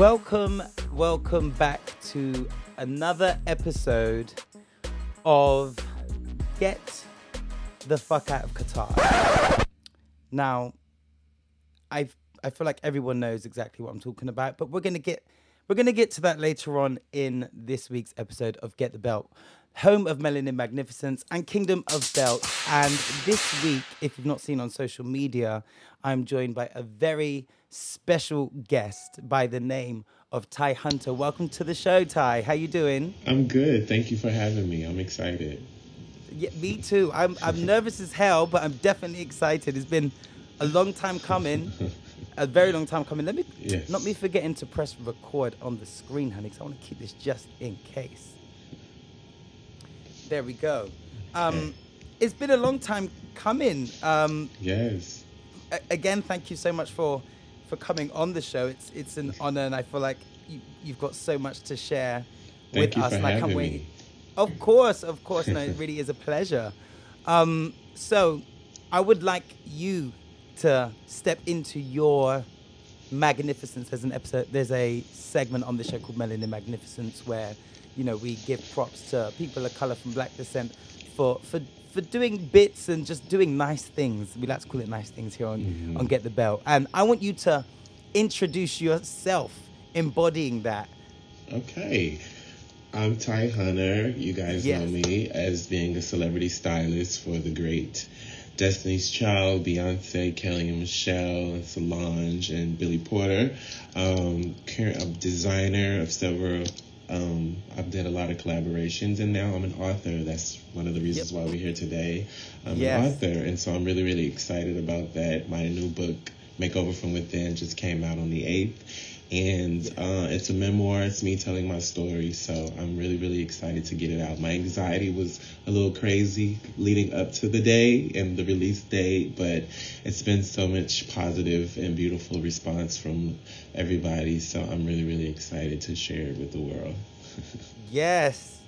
Welcome, welcome back to another episode of Get the Fuck Out of Qatar. Now, I I feel like everyone knows exactly what I'm talking about, but we're gonna get we're gonna get to that later on in this week's episode of Get the Belt, home of Melanin Magnificence and Kingdom of Belt. And this week, if you've not seen on social media, I'm joined by a very special guest by the name of Ty Hunter. Welcome to the show, Ty. How you doing? I'm good. Thank you for having me. I'm excited. Yeah, me too. I'm I'm nervous as hell, but I'm definitely excited. It's been a long time coming, a very long time coming. Let me Yes. not me forgetting to press record on the screen, honey, because I want to keep this just in case. There we go. Um, it's been a long time coming. Um, Yes. a- again, thank you so much for for coming on the show. It's it's an honor, and I feel like you, you've got so much to share Thank with us, and I can't wait. me. Of course, of course, no, it really is a pleasure. Um, so, I would like you to step into your magnificence. There's an episode, there's a segment on the show called Melanin Magnificence where, you know, we give props to people of color from black descent for for for doing bits and just doing nice things. We like to call it nice things here on on Get the Belt. And I want you to introduce yourself, embodying that. Okay. I'm Ty Hunter. You guys Yes. know me as being a celebrity stylist for the great Destiny's Child, Beyonce, Kelly and Michelle, and Solange, and Billy Porter. Um, current, designer of several. Um, I've did a lot of collaborations, and now I'm an author. That's one of the reasons why we're here today. I'm Yes. an author, and so I'm really, really excited about that. My new book, Makeover from Within, just came out on the 8th and uh, it's a memoir. It's me telling my story, so I'm really, really excited to get it out. My anxiety was a little crazy leading up to the day and the release date, but it's been so much positive and beautiful response from everybody. So I'm really, really excited to share it with the world. Yes.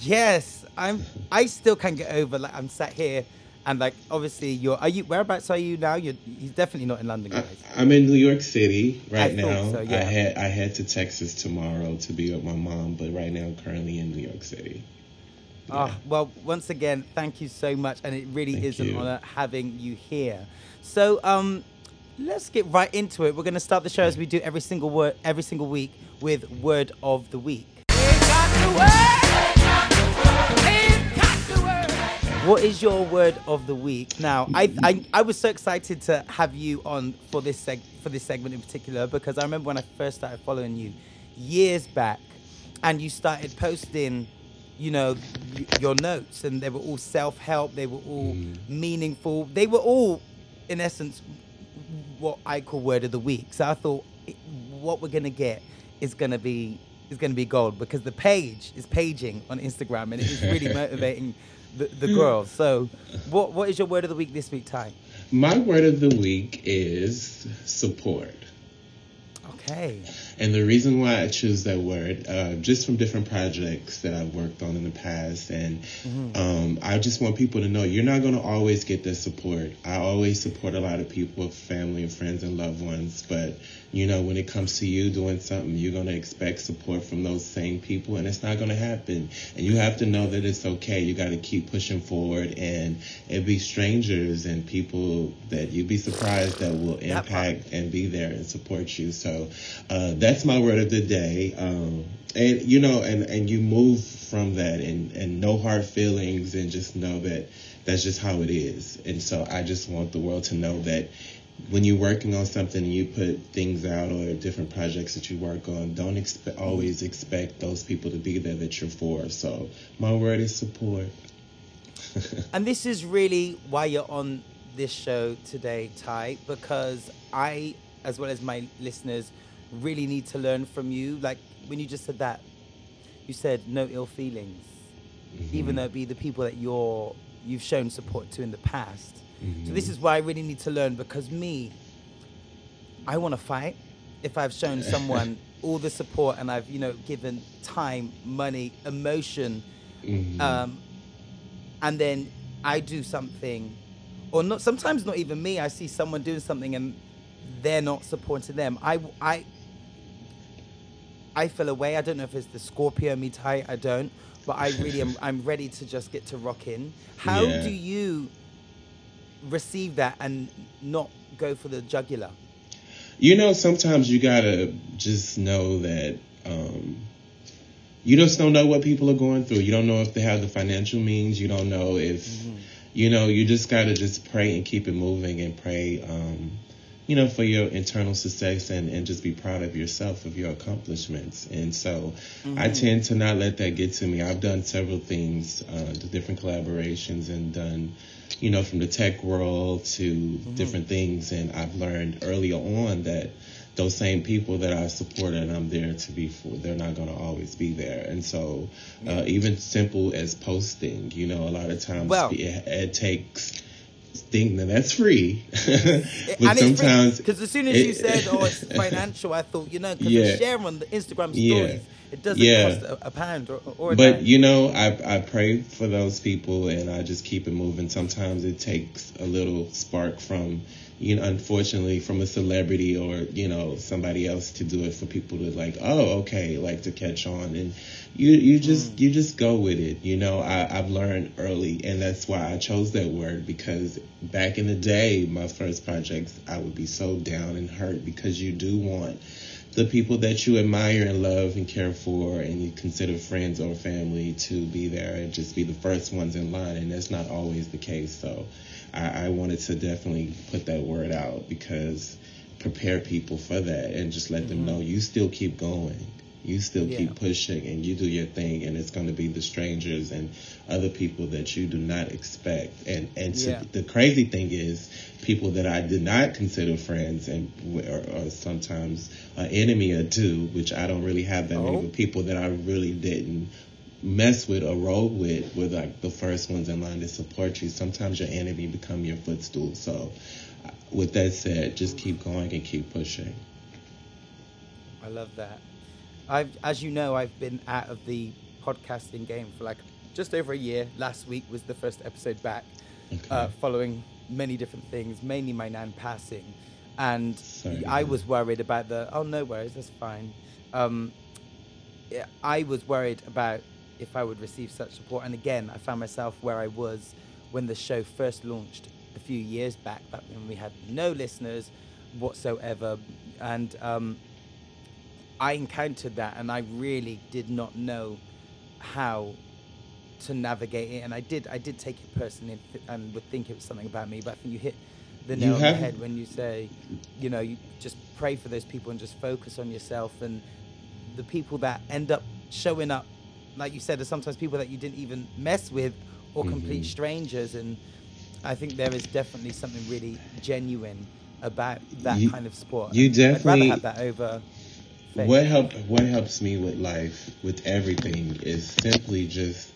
Yes. I'm I still can't get over like I'm sat here and like obviously you're are you whereabouts are you now? You're he's definitely not in London, guys. I'm in New York City right I now. so, yeah. I head I head to Texas tomorrow to be with my mom, but right now currently in New York City. Ah, well, once again, thank you so much, and it really Thank is an you. honor having you here. So, um, let's get right into it. We're going to start the show as we do every single word, every single week with word of the week. What is your word of the week? Now, I, I I was so excited to have you on for this seg- for this segment in particular because I remember when I first started following you years back, and you started posting, you know, y- your notes, and they were all self help. They were all mm. meaningful. They were all, in essence, what I call word of the week. So I thought it- what we're gonna get is gonna be is gonna be gold because the page is paging on Instagram and it is really motivating the, the girls. So what what is your word of the week this week, Ty? My word of the week is support. Okay. And the reason why I choose that word, uh, just from different projects that I've worked on in the past, and mm-hmm. um, I just want people to know you're not going to always get the support. I always support a lot of people, family and friends and loved ones, but you know, when it comes to you doing something, you're going to expect support from those same people, and it's not going to happen. And you have to know that it's okay. You got to keep pushing forward, and it be strangers and people that you'd be surprised that will impact and be there and support you. So uh, that's my word of the day. Um, and you know, and and you move from that, and and no hard feelings, and just know that that's just how it is. And so I just want the world to know that when you're working on something and you put things out or different projects that you work on, don't expe- always expect those people to be there that you're for. So my word is support. and this is really why you're on this show today, Ty, because I, as well as my listeners, really need to learn from you. Like when you just said that, you said no ill feelings, mm-hmm. even though it be the people that you're you've shown support to in the past Mm-hmm. So this is why I really need to learn because me, I want to fight. If I've shown someone all the support and I've you know given time, money, emotion, mm-hmm. um, and then I do something, or not. Sometimes not even me. I see someone doing something and they're not supporting them. I I I feel away. I don't know if it's the Scorpio me tight. I don't. But I really am. I'm ready to just get to rock in. How yeah. do you receive that and not go for the jugular? You know, sometimes you gotta just know that um, you just don't know what people are going through. You don't know if they have the financial means. You don't know if mm-hmm. you know. You just gotta just pray and keep it moving and pray. Um, you know, for your internal success and, and just be proud of yourself, of your accomplishments. And so mm-hmm. I tend to not let that get to me. I've done several things, uh, different collaborations and done you know, from the tech world to mm-hmm. different things. And I've learned earlier on that those same people that I support and I'm there to be for, they're not going to always be there. And so, uh, even simple as posting, you know, a lot of times well, it, it takes thing that that's free. but sometimes because as soon as it, you said, "Oh, it's financial," I thought, you know, because yeah, share on the Instagram stories. Yeah it doesn't yeah. cost a, a pound or, or But you know, I I pray for those people and I just keep it moving. Sometimes it takes a little spark from you know, unfortunately, from a celebrity or you know somebody else to do it for people to like, oh, okay, like to catch on, and you you just mm. you just go with it. You know, I I've learned early, and that's why I chose that word because back in the day, my first projects, I would be so down and hurt because you do want the people that you admire and love and care for and you consider friends or family to be there and just be the first ones in line and that's not always the case so I, I wanted to definitely put that word out because prepare people for that and just let mm-hmm. them know you still keep going you still yeah. keep pushing and you do your thing and it's going to be the strangers and other people that you do not expect and and yeah. the crazy thing is people that I did not consider friends and or, or sometimes an enemy or two which I don't really have that oh. many but people that I really didn't mess with or roll with were like the first ones in line to support you sometimes your enemy become your footstool so with that said just keep going and keep pushing I love that I've, as you know, I've been out of the podcasting game for like just over a year. Last week was the first episode back, okay. uh, following many different things, mainly my nan passing, and Sorry, I was worried about the. Oh no worries, that's fine. Um, I was worried about if I would receive such support, and again, I found myself where I was when the show first launched a few years back, back when we had no listeners whatsoever, and um, I encountered that and I really did not know how to navigate it. And I did I did take it personally and would think it was something about me but I think you hit the nail on the head when you say you know you just pray for those people and just focus on yourself. And the people that end up showing up like you said there's sometimes people that you didn't even mess with or mm-hmm. complete strangers and I think there is definitely something really genuine about that you, kind of sport. You definitely I'd rather have that over what help what helps me with life with everything is simply just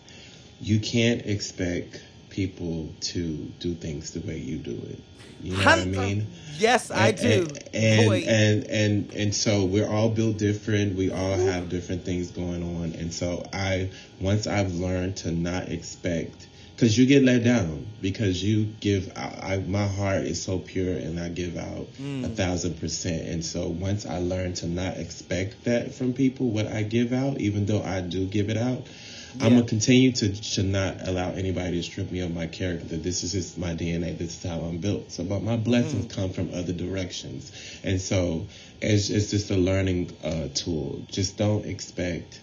you can't expect people to do things the way you do it. You know what I mean? Yes, I do. And Boy. and, and and so we're all built different. We all have different things going on. And so I once I've learned to not expect because you get let down because you give I, I my heart is so pure and I give out Mm. a thousand percent and so once I learn to not expect that from people what I give out even though I do give it out I'm gonna continue to to not allow anybody to strip me of my character. This is just my DNA. This is how I'm built. So, but my blessings come from other directions, and so it's it's just a learning uh, tool. Just don't expect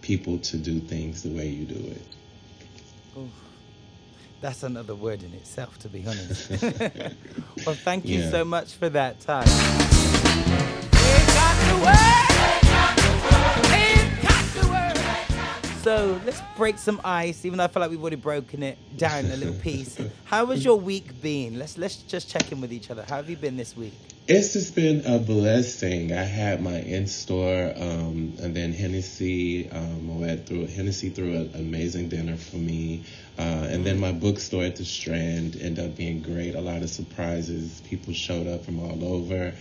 people to do things the way you do it. That's another word in itself, to be honest. well, thank you Yeah. so much for that time. So let's break some ice, even though I feel like we've already broken it down a little piece. How has your week been? Let's let's just check in with each other. How have you been this week? It's just been a blessing. I had my in store, um, and then Hennessy. Um, went through Hennessy threw an amazing dinner for me, uh, and then my bookstore at the Strand ended up being great. A lot of surprises. People showed up from all over,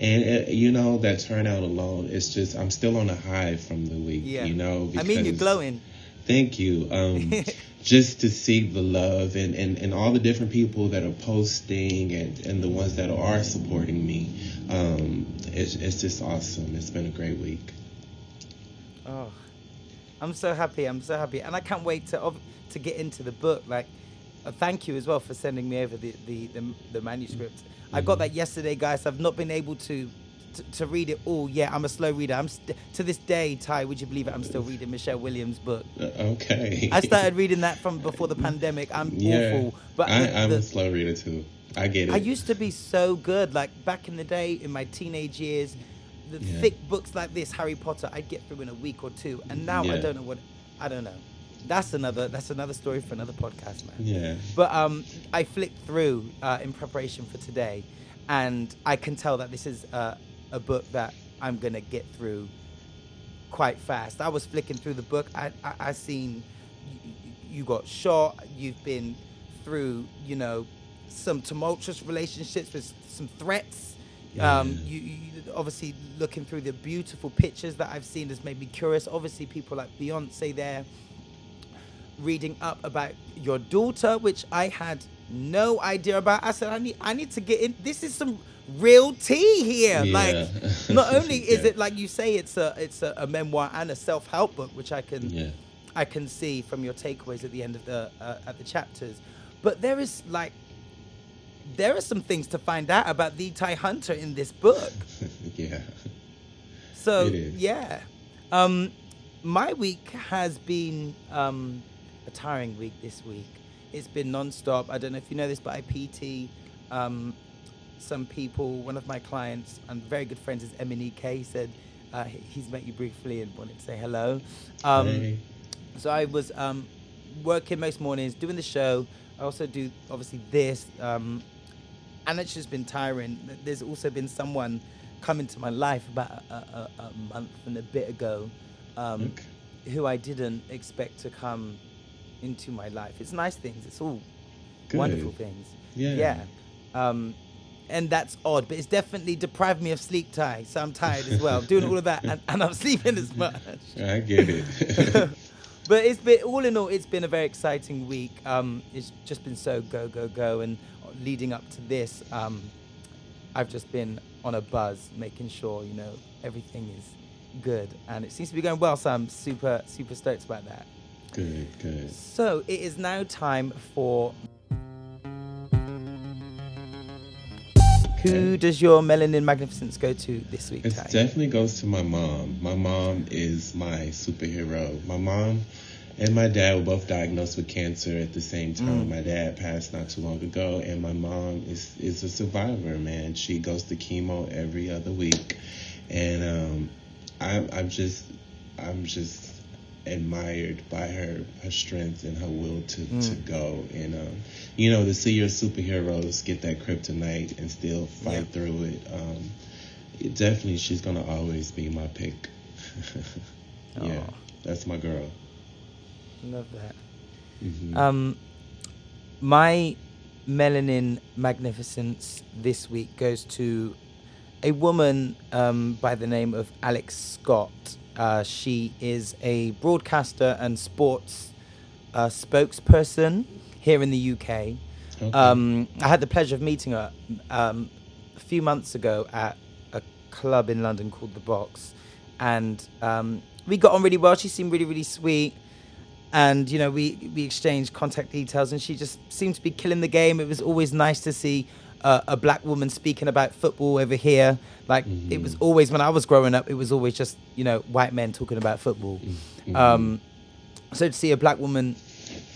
and it, you know that turnout alone. It's just I'm still on a high from the week. Yeah. You know, I mean, you're glowing. Thank you. Um, just to see the love and, and, and all the different people that are posting and, and the ones that are supporting me. Um, it's, it's just awesome. It's been a great week. Oh, I'm so happy. I'm so happy, and I can't wait to to get into the book. Like, uh, thank you as well for sending me over the the, the, the manuscript. I got that yesterday, guys. I've not been able to. To, to read it all, yeah, I'm a slow reader. I'm st- to this day, Ty. Would you believe it? I'm still reading Michelle Williams' book. Uh, okay. I started reading that from before the pandemic. I'm yeah. awful, but I, the- a slow reader too. I get it. I used to be so good. Like back in the day, in my teenage years, the Yeah. thick books like this, Harry Potter, I'd get through in a week or two. And now I don't know what. I don't know. That's another. That's another story for another podcast, man. yeah. But um, I flicked through uh, in preparation for today, and I can tell that this is uh, a book that I'm gonna get through quite fast. I was flicking through the book. I I, I seen you, you got shot. You've been through, you know, some tumultuous relationships with some threats. Um, you, you obviously looking through the beautiful pictures that I've seen has made me curious. Obviously, people like Beyonce there reading up about your daughter, which I had no idea about. I said, I need, I need to get in. This is some real tea here. Yeah. Like, not only is Yeah. it like you say, it's a, it's a, a memoir and a self-help book, which I can, Yeah. I can see from your takeaways at the end of the, uh, at the chapters. But there is like, there are some things to find out about the Ty Hunter in this book. yeah. So yeah, um, my week has been um, a tiring week this week. It's been non-stop. I don't know if you know this, but I PT um, some people. One of my clients and very good friends is. He said uh, he's met you briefly and wanted to say hello. Um, Hey. so I was um, working most mornings, doing the show. I also do obviously this, um, and it's just been tiring. There's also been someone come into my life about a, a, a month and a bit ago, um, Okay. who I didn't expect to come into my life. It's nice things. It's all Good. wonderful things. Yeah. Yeah. Um, and that's odd, but it's definitely deprived me of sleep, Ty. So I'm tired as well. doing all of that, and, and I'm sleeping as much. I get it. But it's been all in all, it's been a very exciting week. Um, it's just been so go go go, and leading up to this, um, I've just been on a buzz, making sure you know everything is good, and it seems to be going well. So I'm super super stoked about that. Good, good. So it is now time for. Who does your melanin magnificence go to this week, It Ty? definitely goes to my mom. My mom is my superhero. My mom and my dad were both diagnosed with cancer at the same time. My dad passed not too long ago, and my mom is is a survivor. Man, she goes to chemo every other week, and um, I'm I'm just I'm just admired by her her strength and her will to, to go and um, you know to see your superheroes get that kryptonite and still fight Yeah. through it um, it definitely she's gonna always be my pick yeah Aw. that's my girl Love that. Mhm. Um, my melanin magnificence this week goes to a woman um, by the name of Alex Scott. Uh, she is a broadcaster and sports uh, spokesperson here in the UK. Okay. Um, I had the pleasure of meeting her um, a few months ago at a club in London called The Box, and um, we got on really well. She seemed really, really sweet, and you know, we we exchanged contact details, and she just seemed to be killing the game. It was always nice to see uh, a black woman speaking about football over here. Like it was always when I was growing up, it was always just you know white men talking about football. Um, so to see a black woman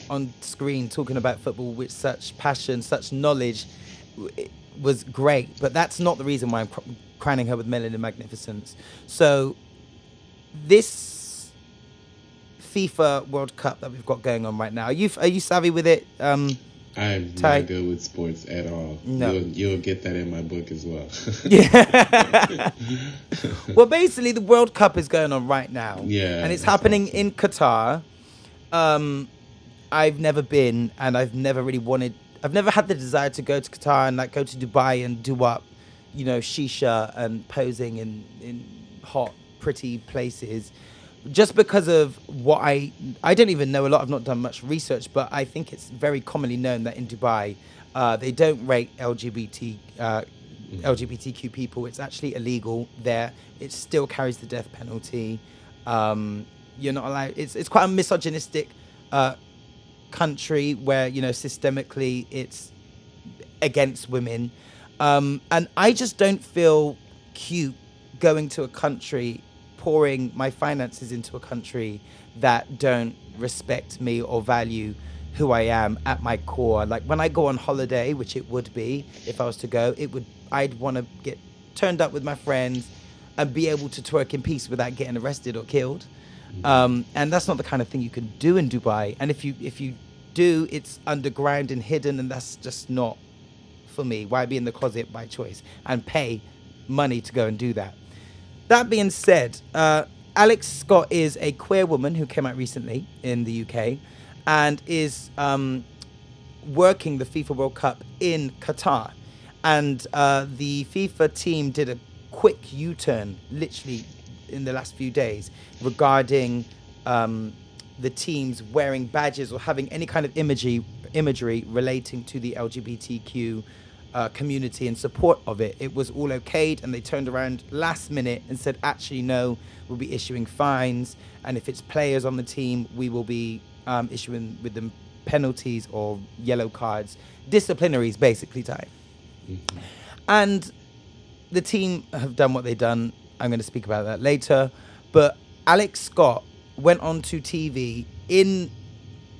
on screen talking about football with such passion, such knowledge, it was great. But that's not the reason why I'm cr- crowning her with Melanin Magnificence. So this FIFA World Cup that we've got going on right now, are you are you savvy with it? Um, I'm Ty- not good with sports at all. No. You'll, you'll get that in my book as well. yeah. well, basically, the World Cup is going on right now. Yeah, And it's happening awesome. in Qatar. Um, I've never been, and I've never really wanted. I've never had the desire to go to Qatar and like go to Dubai and do up, you know, shisha and posing in in hot, pretty places. Just because of what I, I don't even know a lot. I've not done much research, but I think it's very commonly known that in Dubai, uh, they don't rate LGBT uh, LGBTQ people. It's actually illegal there. It still carries the death penalty. Um, you're not allowed. It's it's quite a misogynistic uh, country where you know systemically it's against women, um, and I just don't feel cute going to a country, pouring my finances into a country that don't respect me or value who I am at my core. Like when I go on holiday, which it would be if I was to go, it would I'd want to get turned up with my friends and be able to twerk in peace without getting arrested or killed. Um, and that's not the kind of thing you can do in Dubai. And if you if you do, it's underground and hidden, and that's just not for me. Why be in the closet by choice and pay money to go and do that? That being said, uh, Alex Scott is a queer woman who came out recently in the UK and is um, working the FIFA World Cup in Qatar. And uh, the FIFA team did a quick U turn, literally in the last few days, regarding um, the teams wearing badges or having any kind of imagery, imagery relating to the LGBTQ uh, community in support of it. It was all okayed, and they turned around last minute and said, actually, no, we'll be issuing fines. And if it's players on the team, we will be um, issuing with them penalties or yellow cards, disciplinaries, basically, type. And the team have done what they've done. I'm going to speak about that later. But Alex Scott went on to TV in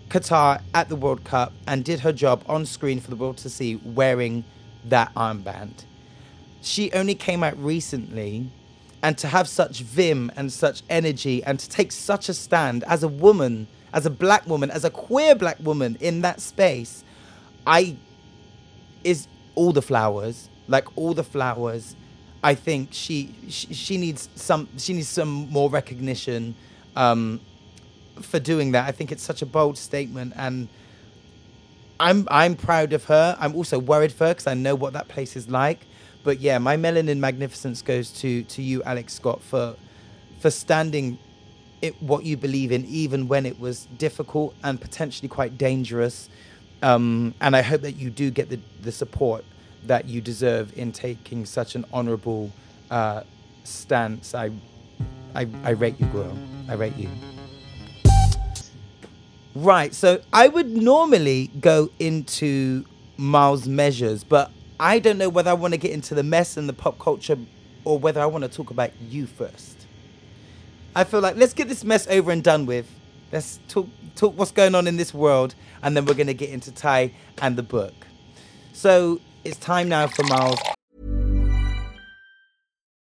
Qatar at the World Cup and did her job on screen for the world to see wearing that armband. She only came out recently, and to have such vim and such energy and to take such a stand as a woman, as a black woman, as a queer black woman in that space, I is all the flowers, like all the flowers. I think she she, she needs some she needs some more recognition um, for doing that. I think it's such a bold statement, and I'm I'm proud of her. I'm also worried for her because I know what that place is like. But yeah, my melanin magnificence goes to to you, Alex Scott, for for standing it what you believe in, even when it was difficult and potentially quite dangerous. Um, and I hope that you do get the, the support that you deserve in taking such an honorable uh, stance. I, I, I rate you, girl. I rate you. Right. So I would normally go into Miles' measures, but I don't know whether I want to get into the mess and the pop culture or whether I want to talk about you first. I feel like let's get this mess over and done with. Let's talk talk what's going on in this world, and then we're gonna get into Ty and the book. So it's time now for Miles.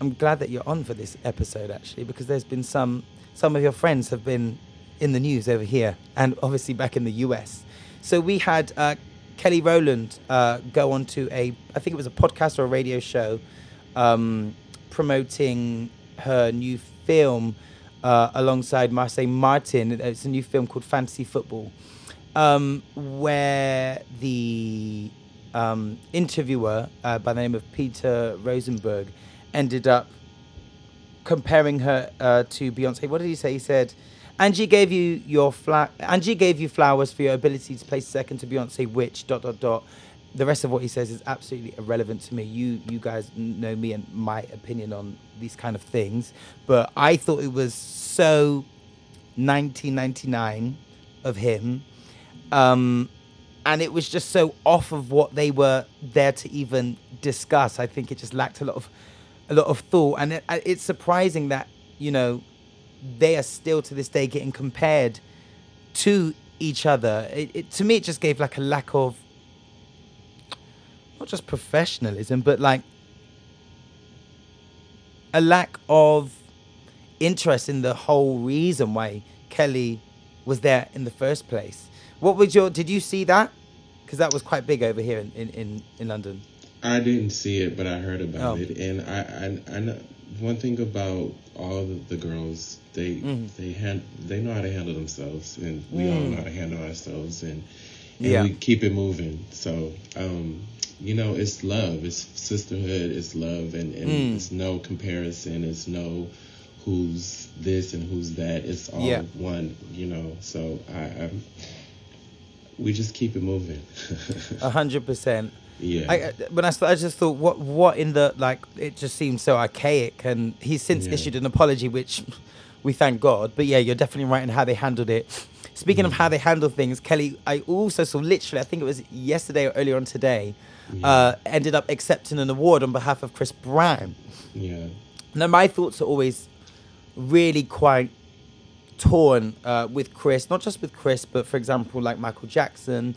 I'm glad that you're on for this episode actually, because there's been some. Some of your friends have been in the news over here, and obviously back in the US. So we had uh, Kelly Rowland uh, go on to a, I think it was a podcast or a radio show, um, promoting her new film uh, alongside Marsai Martin. It's a new film called Fantasy Football, um, where the um, interviewer uh, by the name of Peter Rosenberg ended up comparing her uh, to Beyonce. What did he say? He said, "Angie gave you your fla- Angie gave you flowers for your ability to place second to Beyonce, which dot dot dot." The rest of what he says is absolutely irrelevant to me. You you guys know me and my opinion on these kind of things, but I thought it was so 1999 of him. Um, and it was just so off of what they were there to even discuss. I think it just lacked a lot of a lot of thought, and it, it's surprising that you know they are still to this day getting compared to each other. It, it to me it just gave like a lack of not just professionalism, but like a lack of interest in the whole reason why Kelly was there in the first place. What was your? Did you see that? Because that was quite big over here in, in, in, in London. I didn't see it, but I heard about Oh. it, and I, I, I know one thing about all the, the girls. They Mm-hmm. they hand, they know how to handle themselves, and we all know how to handle ourselves, and, and Mm. Yeah. we keep it moving. So, um, you know, it's love, it's sisterhood, it's love, and, and Mm. it's no comparison, it's no who's this and who's that. It's all Yeah. one, you know. So I, I'm, we just keep it moving. A hundred percent. Yeah. I, I- when I, I just thought, what, what in the like? It just seems so archaic, and he's since Yeah. issued an apology, which we thank God. But yeah, you're definitely right in how they handled it. Speaking of how they handle things, Kelly, I also saw literally, I think it was yesterday or earlier on today, uh, ended up accepting an award on behalf of Chris Brown. yeah. Now, my thoughts are always really quite torn uh, with Chris, not just with Chris, but for example, like Michael Jackson.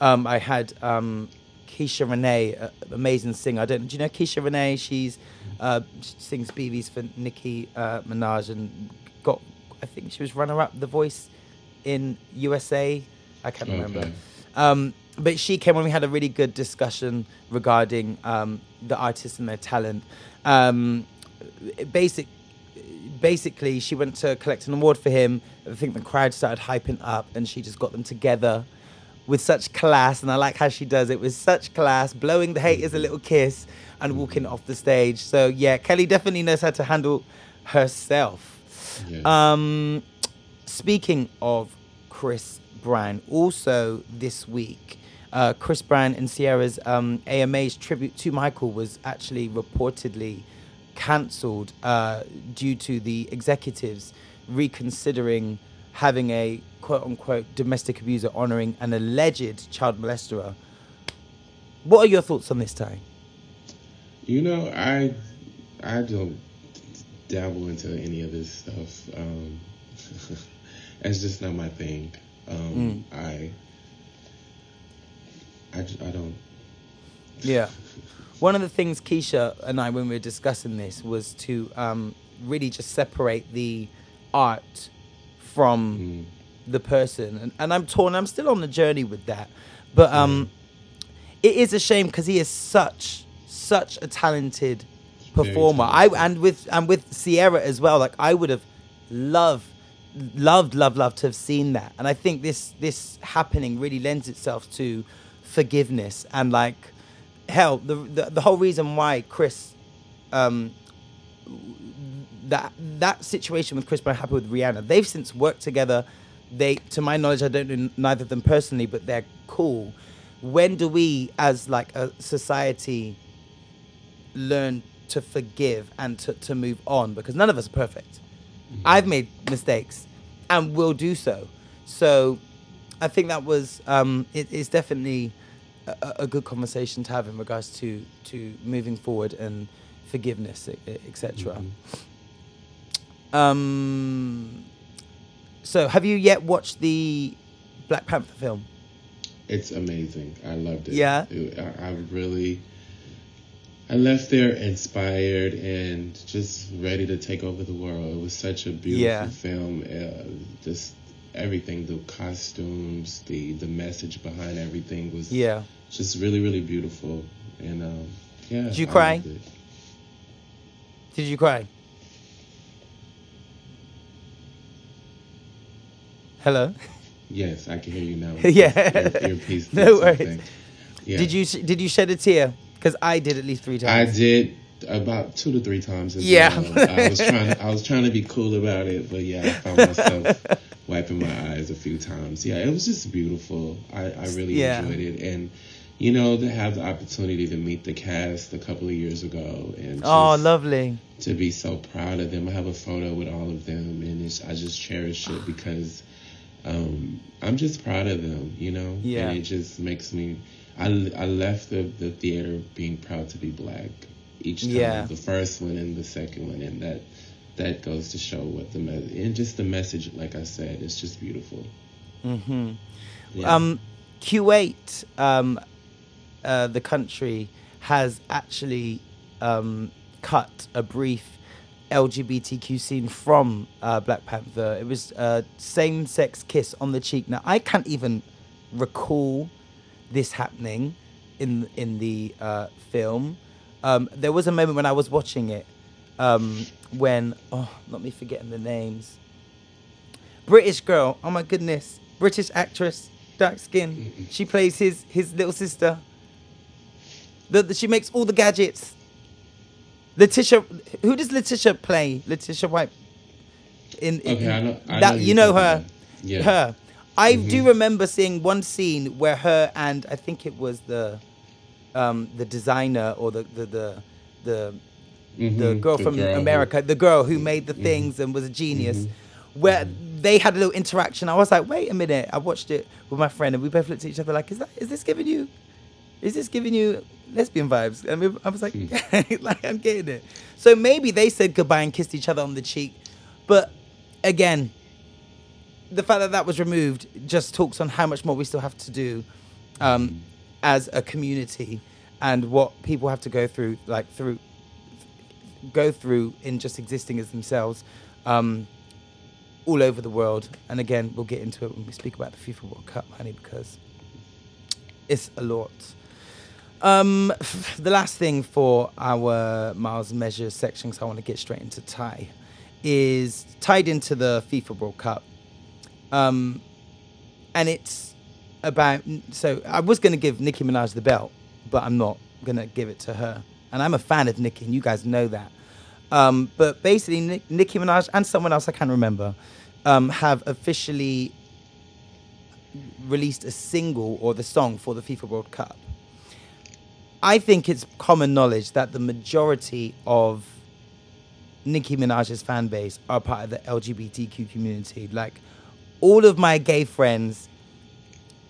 Um, I had um, Keisha Renee, a- amazing singer. I don't. Do you know Keisha Renee? She's uh, she sings BVs for Nicki uh, Minaj and got. I think she was runner-up The Voice in USA. I can't remember. Okay. Um, but she came on. We had a really good discussion regarding um, the artists and their talent. Um, basic, basically, she went to collect an award for him. I think the crowd started hyping up, and she just got them together with such class. And I like how she does it with such class, blowing the haters a little kiss and walking off the stage. So yeah, Kelly definitely knows how to handle herself. Yeah. Um, speaking of Chris Brown, also this week, uh, Chris Brown and Ciara's um, AMA's tribute to Michael was actually reportedly cancelled uh, due to the executives reconsidering having a quote unquote domestic abuser honoring an alleged child molester. What are your thoughts on this, Ty? You know, I I don't dabble into any of this stuff. Um, it's just not my thing. Um, Mm. I, I I don't. Yeah. One of the things Keisha and I, when we were discussing this, was to um, really just separate the art from the person. And, and I'm torn. I'm still on the journey with that. But um, it is a shame because he is such, such a talented performer. I and with and with Ciara as well. Like I would have loved, loved, loved, loved to have seen that. And I think this this happening really lends itself to forgiveness and like hell. The the, the whole reason why Chris, um, that that situation with Chris Brown happened with Rihanna. They've since worked together. They, to my knowledge, I don't know neither of them personally, but they're cool. When do we, as like a society, learn to forgive and to, to move on because none of us are perfect. I've made mistakes and will do so. So I think that was um, it is definitely a, a good conversation to have in regards to to moving forward and forgiveness, etc. Um, so have you yet watched the Black Panther film? It's amazing. I loved it. Yeah? It- I, I really. I left there inspired and just ready to take over the world. It was such a beautiful Yeah. film. Uh, just everything, the costumes, the the message behind everything was Yeah. just really, really beautiful. And um, yeah, Did you I cry? Did you cry? Hello. Yes, I can hear you now. Yeah. Earpiece No did worries. Yeah. Did you did you shed a tear? Because I did at least three times. I did about two to three times. As Yeah. well. I was trying. I was trying to be cool about it, but yeah, I found myself wiping my eyes a few times. Yeah, it was just beautiful. I, I really Yeah. enjoyed it, and you know, to have the opportunity to meet the cast a couple of years ago, and Oh, lovely. to be so proud of them. I have a photo with all of them, and it's, I just cherish it because um, I'm just proud of them, you know. Yeah. And it just makes me. I, I left the, the theater being proud to be black each time. Yeah. The first one and the second one, and that that goes to show what the me- and just the message. Like I said, it's just beautiful. Mm-hmm. Yeah. Um, Kuwait, um, uh, the country, has actually um, cut a brief LGBTQ scene from uh, Black Panther. It was a same-sex kiss on the cheek. Now I can't even recall this happening in in the uh, film. Um, there was a moment when I was watching it um, when oh, not me forgetting the names. British girl. Oh my goodness, British actress, dark skin. She plays his his little sister. The, the- she makes all the gadgets. Letitia, who does Letitia play? Letitia Wright. In, in Okay, I know- I that know you know her. Yeah. Her. I do remember seeing one scene where her and I think it was the um, the designer or the the the the, the Mhm, girl the from girl who- America, the girl who made the things and was a genius, where they had a little interaction. I was like, wait a minute. I watched it with my friend and we both looked at each other like, is that is this giving you, is this giving you lesbian vibes? And we, I was like, like I'm getting it. So maybe they said goodbye and kissed each other on the cheek, but again, the fact that that was removed just talks on how much more we still have to do um, as a community and what people have to go through like through go through in just existing as themselves um, all over the world and again we'll get into it when we speak about the FIFA World Cup honey because it's a lot um, the last thing for our miles and measures section because I want to get straight into Ty is tied into the FIFA World Cup um, and it's about. So I was going to give Nicki Minaj the belt, but I'm not going to give it to her. And I'm a fan of Nicki, and you guys know that. Um, but basically, Nick, Nicki Minaj and someone else I can't remember um, have officially released a single or the song for the FIFA World Cup. I think it's common knowledge that the majority of Nicki Minaj's fan base are part of the LGBTQ community. Like all of my gay friends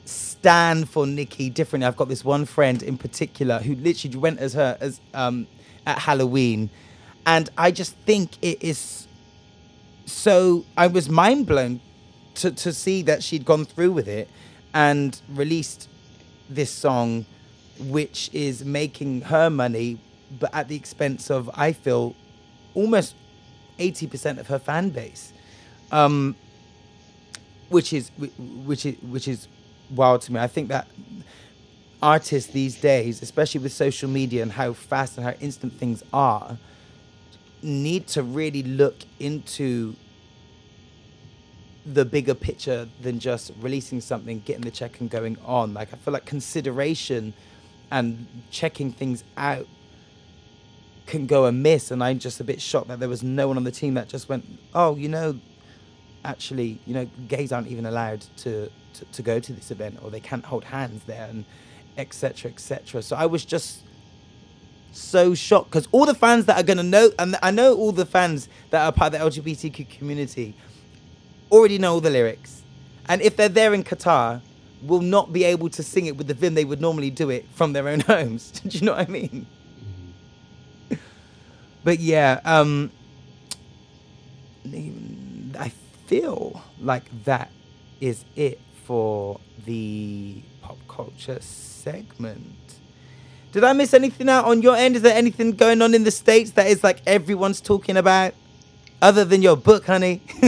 stand for Nicki differently. I've got this one friend in particular who literally went as her as um, at Halloween, and I just think it is so. I was mind blown to to see that she'd gone through with it and released this song, which is making her money, but at the expense of I feel almost eighty percent of her fan base. Um, which is which is which is wild to me. I think that artists these days, especially with social media and how fast and how instant things are, need to really look into the bigger picture than just releasing something, getting the check and going on. Like I feel like consideration and checking things out can go amiss and I'm just a bit shocked that there was no one on the team that just went, Oh, you know, actually, you know, gays aren't even allowed to to, to go to this event or they can't hold hands there and etc etc so i was just so shocked because all the fans that are going to know and i know all the fans that are part of the lgbtq community already know all the lyrics. And if they're there in qatar will not be able to sing it with the vim they would normally do it from their own homes do you know what i mean but yeah um i feel like that is it for the pop culture segment. Did I miss anything out on your end? Is there anything going on in the States that is like everyone's talking about? Other than your book, honey.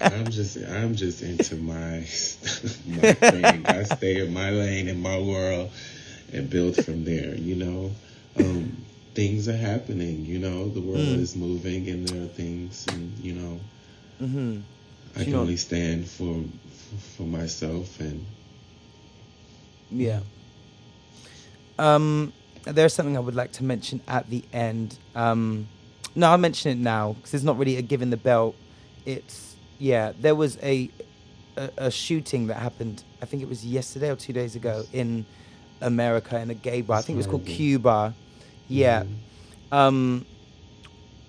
I'm just I'm just into my my thing. I stay in my lane in my world and build from there, you know. Um, things are happening, you know, the world mm. is moving and there are things and you know mm-hmm. I can know, only stand for for myself and yeah. Um, there's something I would like to mention at the end. Um, no, I'll mention it now because it's not really a given the belt. It's yeah, there was a, a, a shooting that happened. I think it was yesterday or two days ago in America in a gay bar. I think it was called Cuba. Yeah. Mm. Um,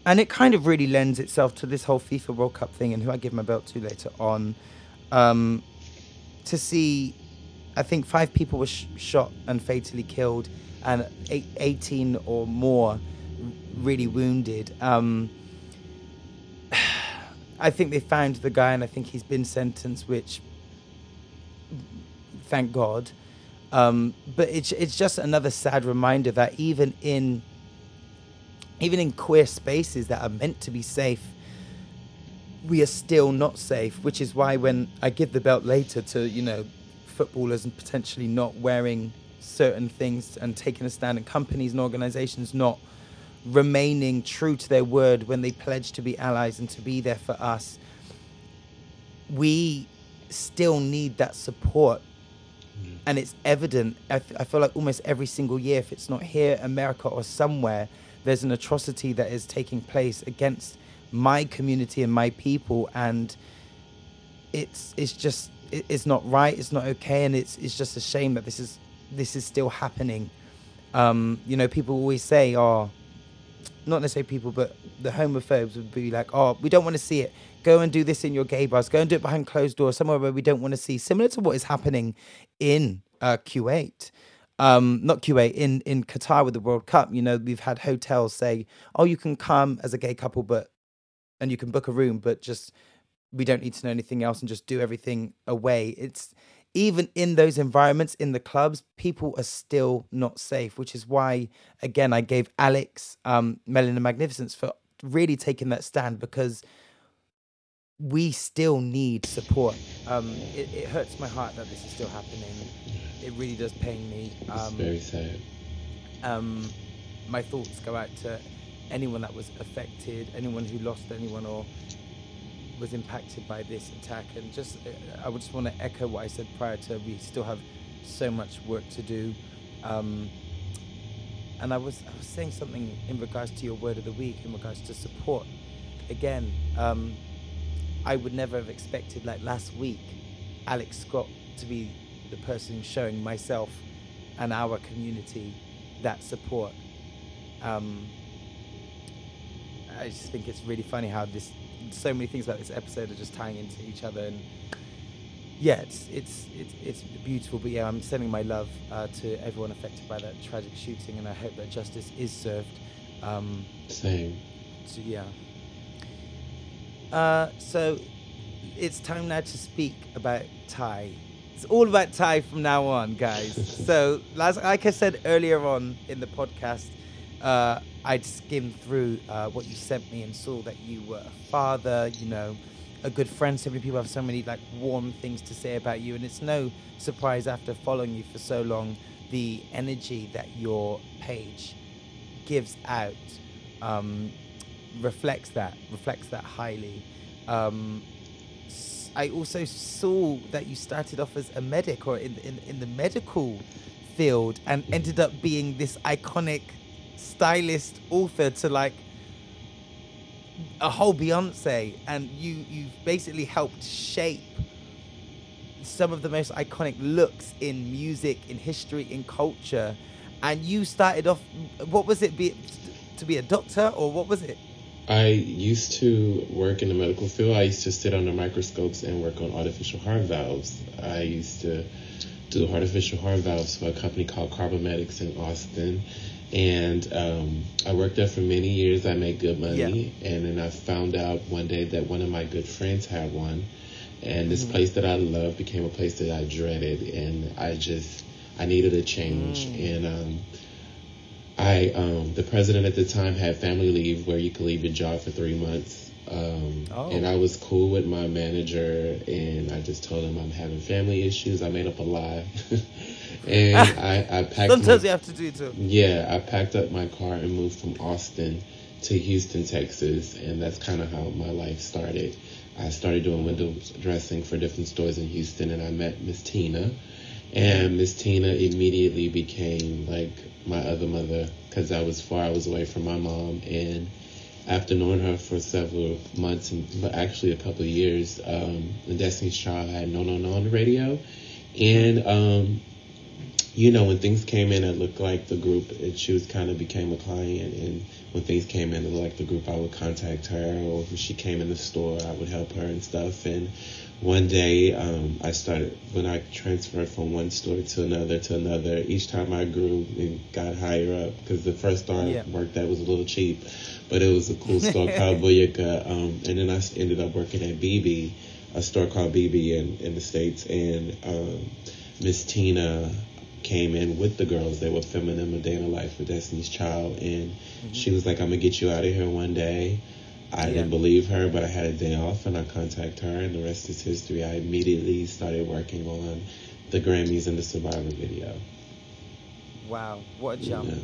and it kind of really lends itself to this whole FIFA World Cup thing and who I give my belt to later on. Um, to see, I think five people were sh- shot and fatally killed, and eight, 18 or more really wounded. Um, I think they found the guy, and I think he's been sentenced, which, thank God. Um, but it's it's just another sad reminder that even in even in queer spaces that are meant to be safe, we are still not safe, which is why when I give the belt later to, you know, footballers and potentially not wearing certain things and taking a stand, and companies and organizations not remaining true to their word when they pledged to be allies and to be there for us, we still need that support. Mm. And it's evident. I, f- I feel like almost every single year, if it's not here, America, or somewhere, there's an atrocity that is taking place against my community and my people and it's it's just it's not right it's not okay and it's it's just a shame that this is this is still happening um, you know people always say oh not necessarily people but the homophobes would be like oh we don't want to see it go and do this in your gay bars go and do it behind closed doors somewhere where we don't want to see similar to what is happening in uh, kuwait um, not Kuwait in in Qatar with the World Cup. You know, we've had hotels say, "Oh, you can come as a gay couple, but and you can book a room, but just we don't need to know anything else and just do everything away. It's even in those environments in the clubs, people are still not safe, which is why again I gave Alex um Melanin Magnificence for really taking that stand because we still need support. Um, it, it, hurts my heart that this is still happening. It really does pain me. Um, it's very sad. Um, my thoughts go out to anyone that was affected, anyone who lost anyone or was impacted by this attack. And just, I would just want to echo what I said prior to we still have so much work to do. Um, and I was, I was saying something in regards to your word of the week, in regards to support. Again, um, I would never have expected, like last week, Alex Scott to be the person showing myself and our community that support. Um, I just think it's really funny how this so many things about this episode are just tying into each other and yeah, it's it's it's it's beautiful. But yeah, I'm sending my love uh, to everyone affected by that tragic shooting, and I hope that justice is served. Um, Same. so yeah. Uh, so it's time now to speak about Ty. It's all about Ty from now on, guys. so, last, like I said earlier on in the podcast, uh, I'd skimmed through uh, what you sent me and saw that you were a father, you know, a good friend. So many people have so many like warm things to say about you, and it's no surprise after following you for so long, the energy that your page gives out um, reflects that reflects that highly. Um, I also saw that you started off as a medic or in, in in the medical field and ended up being this iconic stylist author to like a whole Beyonce, and you you've basically helped shape some of the most iconic looks in music, in history, in culture. And you started off, what was it, be, to be a doctor, or what was it? I used to work in the medical field. I used to sit under microscopes and work on artificial heart valves. I used to do artificial heart valves for a company called Carbomedics in Austin. And um, I worked there for many years. I made good money. And then I found out one day that one of my good friends had one. And this place that I loved became a place that I dreaded. And I just, I needed a change. And um, I, um, the president at the time had family leave where you could leave your job for three months. Um, Oh. And I was cool with my manager, and I just told him I'm having family issues. I made up a lie, and I, I packed. Sometimes my- you have to do it too. yeah, I packed up my car and moved from Austin to Houston, Texas, and that's kind of how my life started. I started doing window dressing for different stores in Houston, and I met Miss Tina, and Miss Tina immediately became like my other mother because I was far, I was away from my mom, and after knowing her for several months, and but actually a couple of years, um, the Destiny's Child had No No No on the radio, and um, you know, when things came in it looked like the group, it, she was kind of became a client. And when things came in that looked like the group, I would contact her, or when she came in the store, I would help her and stuff. And one day, um, I started when I transferred from one store to another to another. Each time I grew and got higher up, because the first store Yeah. I worked at was a little cheap, but it was a cool store called Boyaka. Um, and then I ended up working at bebe, a store called bebe in, in the States. And um, Miss Tina came in with the girls. They were feminine, a day in the life with Destiny's Child. And she was like, I'm going to get you out of here one day. I Yeah. didn't believe her, but I had a day off and I contacted her, and the rest is history. I immediately started working on the Grammys and the Survivor video. Wow, what a jump! Yeah.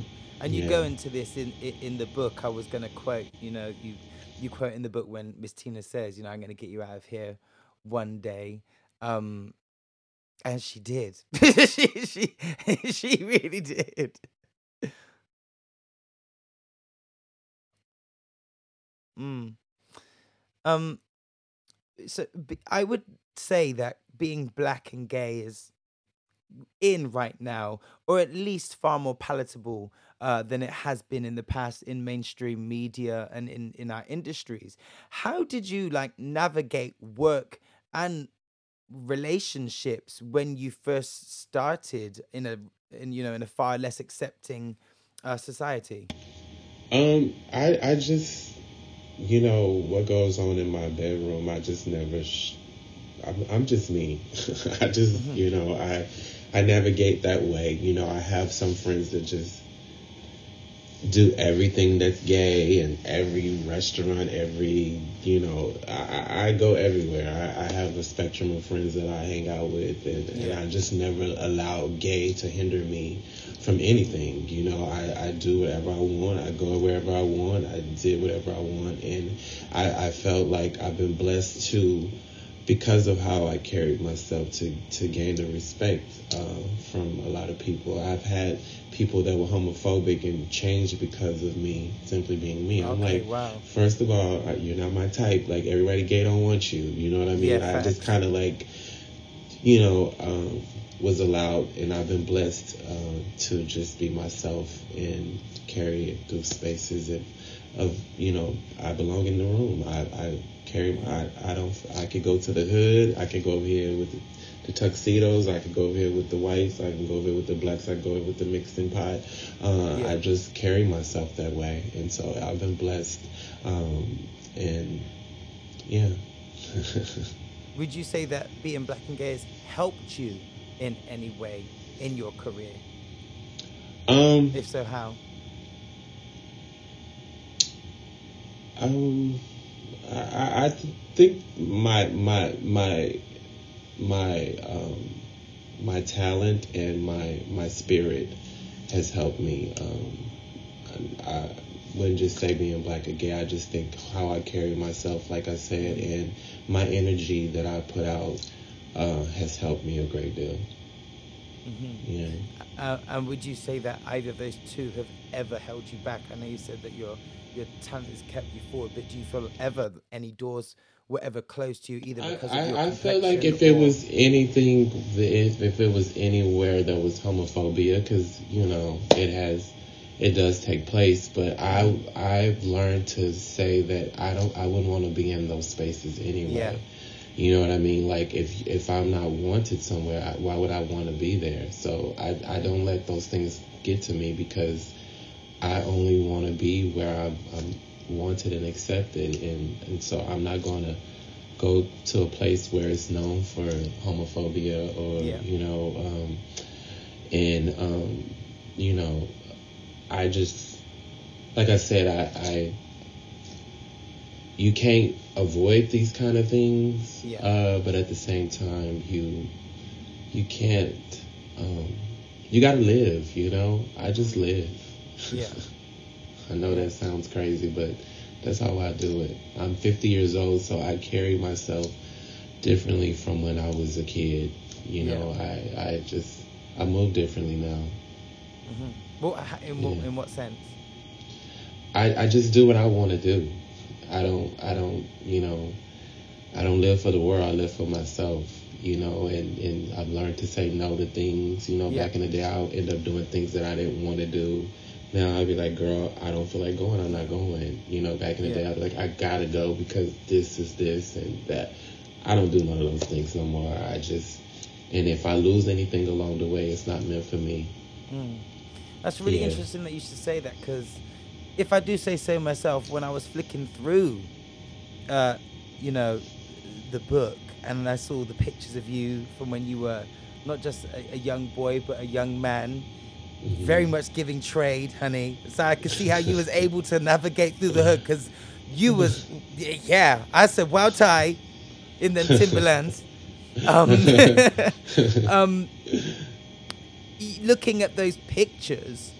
And you Yeah. go into this in in, in the book. I was going to quote, you know, you you quote in the book when Miss Tina says, you know, I'm going to get you out of here one day. Um, and she did. she she she really did. Mm. Um. So I would say that being black and gay is in right now, or at least far more palatable uh, than it has been in the past in mainstream media and in, in our industries. How did you like navigate work and relationships when you first started in a in you know in a far less accepting uh, society? Um, I I just, you know, what goes on in my bedroom, I just never. Sh- I'm I'm just me. I just, you know, I I navigate that way. You know, I have some friends that just do everything that's gay and every restaurant, every, you know, I, I- go everywhere. I, I have a spectrum of friends that I hang out with, and, and I just never allow gay to hinder me from anything. You know, I, I do whatever I want. I go wherever I want. I did whatever I want, and I, I felt like I've been blessed to because of how I carried myself to, to gain the respect uh, from a lot of people. I've had people that were homophobic and changed because of me simply being me. I'm like, wow. first of all, you're not my type. Like everybody gay don't want you. You know what I mean? Yeah, I just kind of like, you know, um, was allowed, and I've been blessed uh, to just be myself and carry it through spaces of, of, you know, I belong in the room. I, I carry. I I don't. I could go to the hood. I could go over here with the, the tuxedos. I could go over here with the whites. I can go over here with the blacks. I can go over with the mixing pot. Uh, Yeah. I just carry myself that way, and so I've been blessed. Um, and yeah. Would you say that being black and gay has helped you in any way in your career? um. If so, how? Um, I, I think my my my my um my talent and my my spirit has helped me. Um, I, I wouldn't just say being black or gay. I just think how I carry myself, like I said, and my energy that I put out uh, has helped me a great deal. Yeah. Uh, and would you say that either of those two have ever held you back? I know you said that your your talent has kept you forward, but do you feel ever any doors were ever closed to you, either I, because of your I, I felt like if complexion it was anything, if, if it was anywhere that was homophobia, because you know it has, it does take place. But I I've learned to say that I don't I wouldn't want to be in those spaces anyway. Yeah. You know what I mean? Like if if I'm not wanted somewhere, I, why would I want to be there? So I I don't let those things get to me because I only want to be where I'm, I'm wanted and accepted, and and so I'm not going to go to a place where it's known for homophobia or Yeah. you know, um, and um, you know, I just like I said, I, I you can't avoid these kind of things, Yeah. uh, but at the same time, you you can't. Um, you gotta live, you know. I just live. Yeah. I know that sounds crazy, but that's how I do it. I'm 50 years old, so I carry myself differently from when I was a kid. You know, I I just I move differently now. Mm-hmm. Well, in what Yeah. in what sense? I, I just do what I want to do. I don't I don't you know I don't live for the world. I live for myself. You know, and and I've learned to say no to things. You know, Yeah. back in the day, I would end up doing things that I didn't want to do. Now I'd be like, girl, I don't feel like going. I'm not going. You know, back in the Yeah. day, I'd be like, I gotta go because this is this and that. I don't do none of those things no more. I just and if I lose anything along the way, it's not meant for me. That's really Yeah. interesting that you should say that because if I do say so myself, when I was flicking through, uh, you know, the book and I saw the pictures of you from when you were not just a, a young boy but a young man, very much giving trade, honey. So I could see how you was able to navigate through the hood because you was, yeah. I said, wow, Ty in the Timberlands. Um, um, looking at those pictures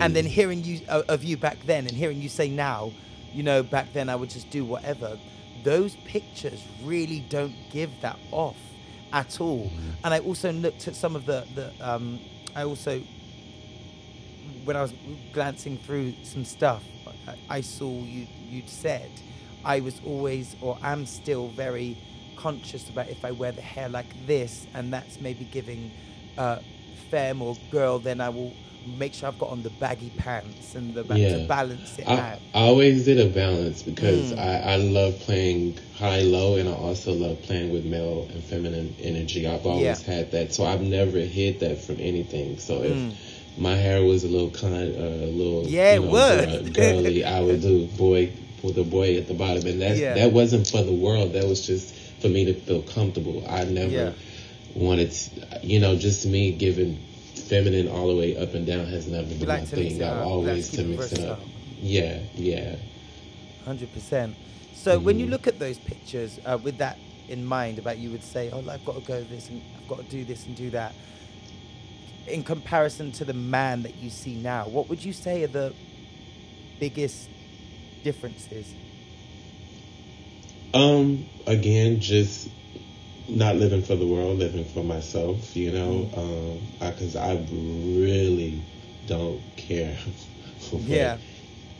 and then hearing you uh, of you back then and hearing you say now, you know, back then I would just do whatever. Those pictures really don't give that off at all. And I also looked at some of the the um, I also when I was glancing through some stuff, I, I saw you you'd said I was always or am still very conscious about if I wear the hair like this and that's maybe giving uh, femme or girl, then I will make sure I've got on the baggy pants and the ba- to balance it I, out. I always did a balance because Mm. I, I love playing high low and I also love playing with male and feminine energy. I've always Yeah. had that, so I've never hid that from anything. So if Mm. My hair was a little kind, uh, a little Yeah, you it was. gir- girly, I would do boy with the boy at the bottom, and that Yeah. that wasn't for the world. That was just for me to feel comfortable. I never Yeah. wanted, to, you know, just me giving feminine all the way up and down has never been like my thing. I've always to mix it up. Yeah, yeah. Hundred percent. So when Mm. you look at those pictures uh, with that in mind, about you would say, "Oh, I've got to go this and I've got to do this and do that." In comparison to the man that you see now, what would you say are the biggest differences? Um, again, just not living for the world, living for myself, you know, um, because I, really don't care what Yeah.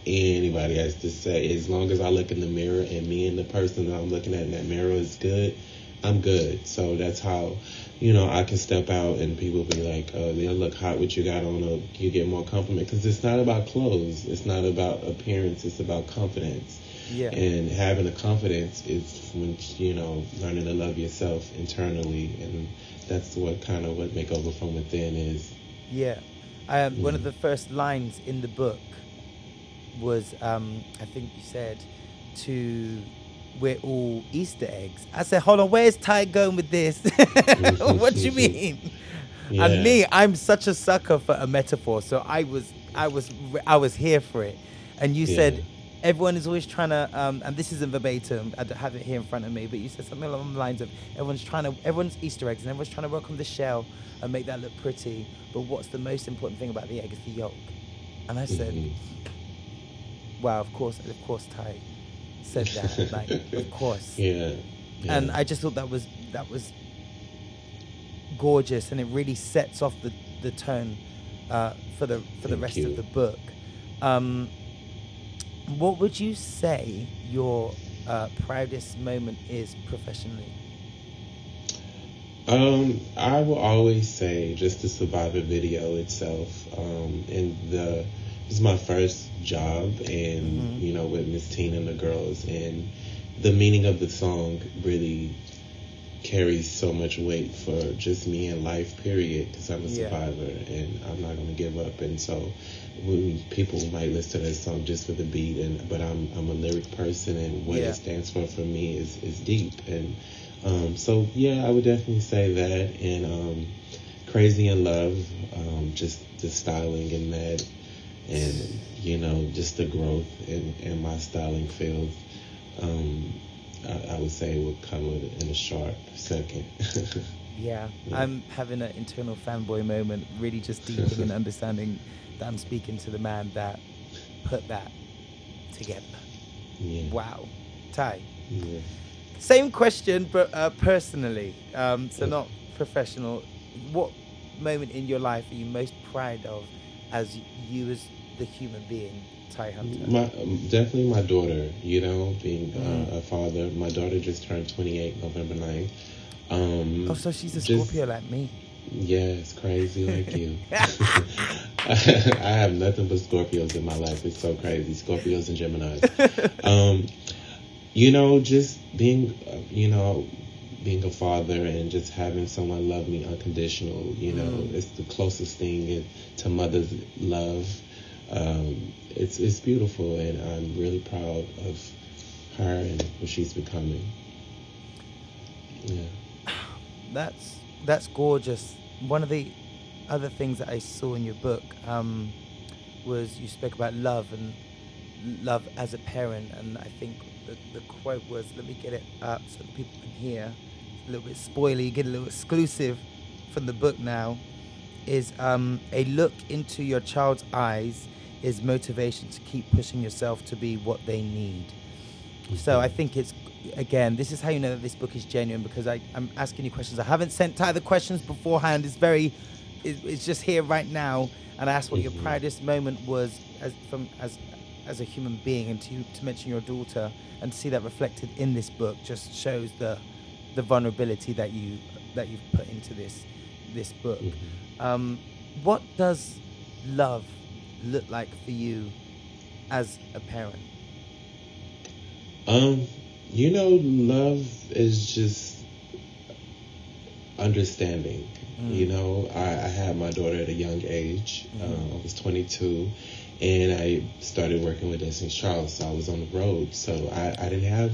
anybody has to say. As long as I look in the mirror and me and the person that I'm looking at in that mirror is good, I'm good. So that's how, you know, I can step out and people be like, oh, they look hot what you got on, or you get more compliment. Because it's not about clothes. It's not about appearance. It's about confidence. Yeah. And having the confidence is when you know learning to love yourself internally, and that's what kind of what makeover from within is. Yeah. Um, One of Mm. the first lines in the book was, um, I think you said, to we're all Easter eggs. I said, hold on, where's Ty going with this? what do you mean? Yeah. And me, I'm such a sucker for a metaphor, so I was, I was, I was here for it. And you Yeah. said everyone is always trying to, um, and this isn't verbatim. I don't have it here in front of me, but you said something along the lines of everyone's trying to, everyone's Easter eggs, and everyone's trying to work on the shell and make that look pretty. But what's the most important thing about the egg is the yolk. And I said, Mhm. wow, of course, of course, Ty said that, like, of course. Yeah. yeah. And I just thought that was that was gorgeous, and it really sets off the the tone uh, for the for the rest you. of the book. Um, what would you say your uh, proudest moment is professionally? Um, I will always say just the Survivor video itself. Um, and the was my first job, and you know with Miss Tina and the girls, and the meaning of the song really carries so much weight for just me in life. Period, because I'm a Yeah. survivor, and I'm not gonna give up. And so, when people might listen to that song just for the beat, and but I'm I'm a lyric person, and what Yeah. it stands for for me is is deep and. Um, so yeah, I would definitely say that, and um, Crazy in Love, um, just the styling and that, and you know, just the growth in, in my styling field. Um, I, I would say would come in a sharp second. Yeah, Yeah. I'm having an internal fanboy moment, really just deepening and understanding that I'm speaking to the man that put that together. yeah. Wow, Ty. Yeah. Same question, but uh, personally, um, so not professional. What moment in your life are you most proud of as you as the human being, Ty Hunter? My um, definitely my daughter. You know, being Mm. uh, a father. My daughter just turned 28 November 9th. Um, oh, so she's a just- Scorpio like me. Yeah, it's crazy like you. I have nothing but Scorpios in my life. It's so crazy. Scorpios and Geminis. um, you know, just being, uh, you know, being a father and just having someone love me unconditional. You know, Mm. it's the closest thing to mother's love. Um, it's it's beautiful, and I'm really proud of her and what she's becoming. Yeah. That's that's gorgeous. One of the other things that I saw in your book um, was you spoke about love and love as a parent, and I think the, the quote was, "Let me get it up so that people can hear." It's a little bit spoily. Get a little exclusive from the book now. Is um, a look into your child's eyes is motivation to keep pushing yourself to be what they need. So I think it's again, this is how you know that this book is genuine because I, I'm asking you questions. I haven't sent Ty the questions beforehand. It's very, it, it's just here right now. And I asked what your Mhm. proudest moment was as from as as a human being, and to to mention your daughter and to see that reflected in this book just shows the the vulnerability that you that you've put into this this book. Mhm. Um, what does love look like for you as a parent? Um, you know, love is just understanding. Mm. You know, I, I had my daughter at a young age. Mhm. Uh, I was 22, and I started working with Destiny's Child, so I was on the road. So I, I didn't have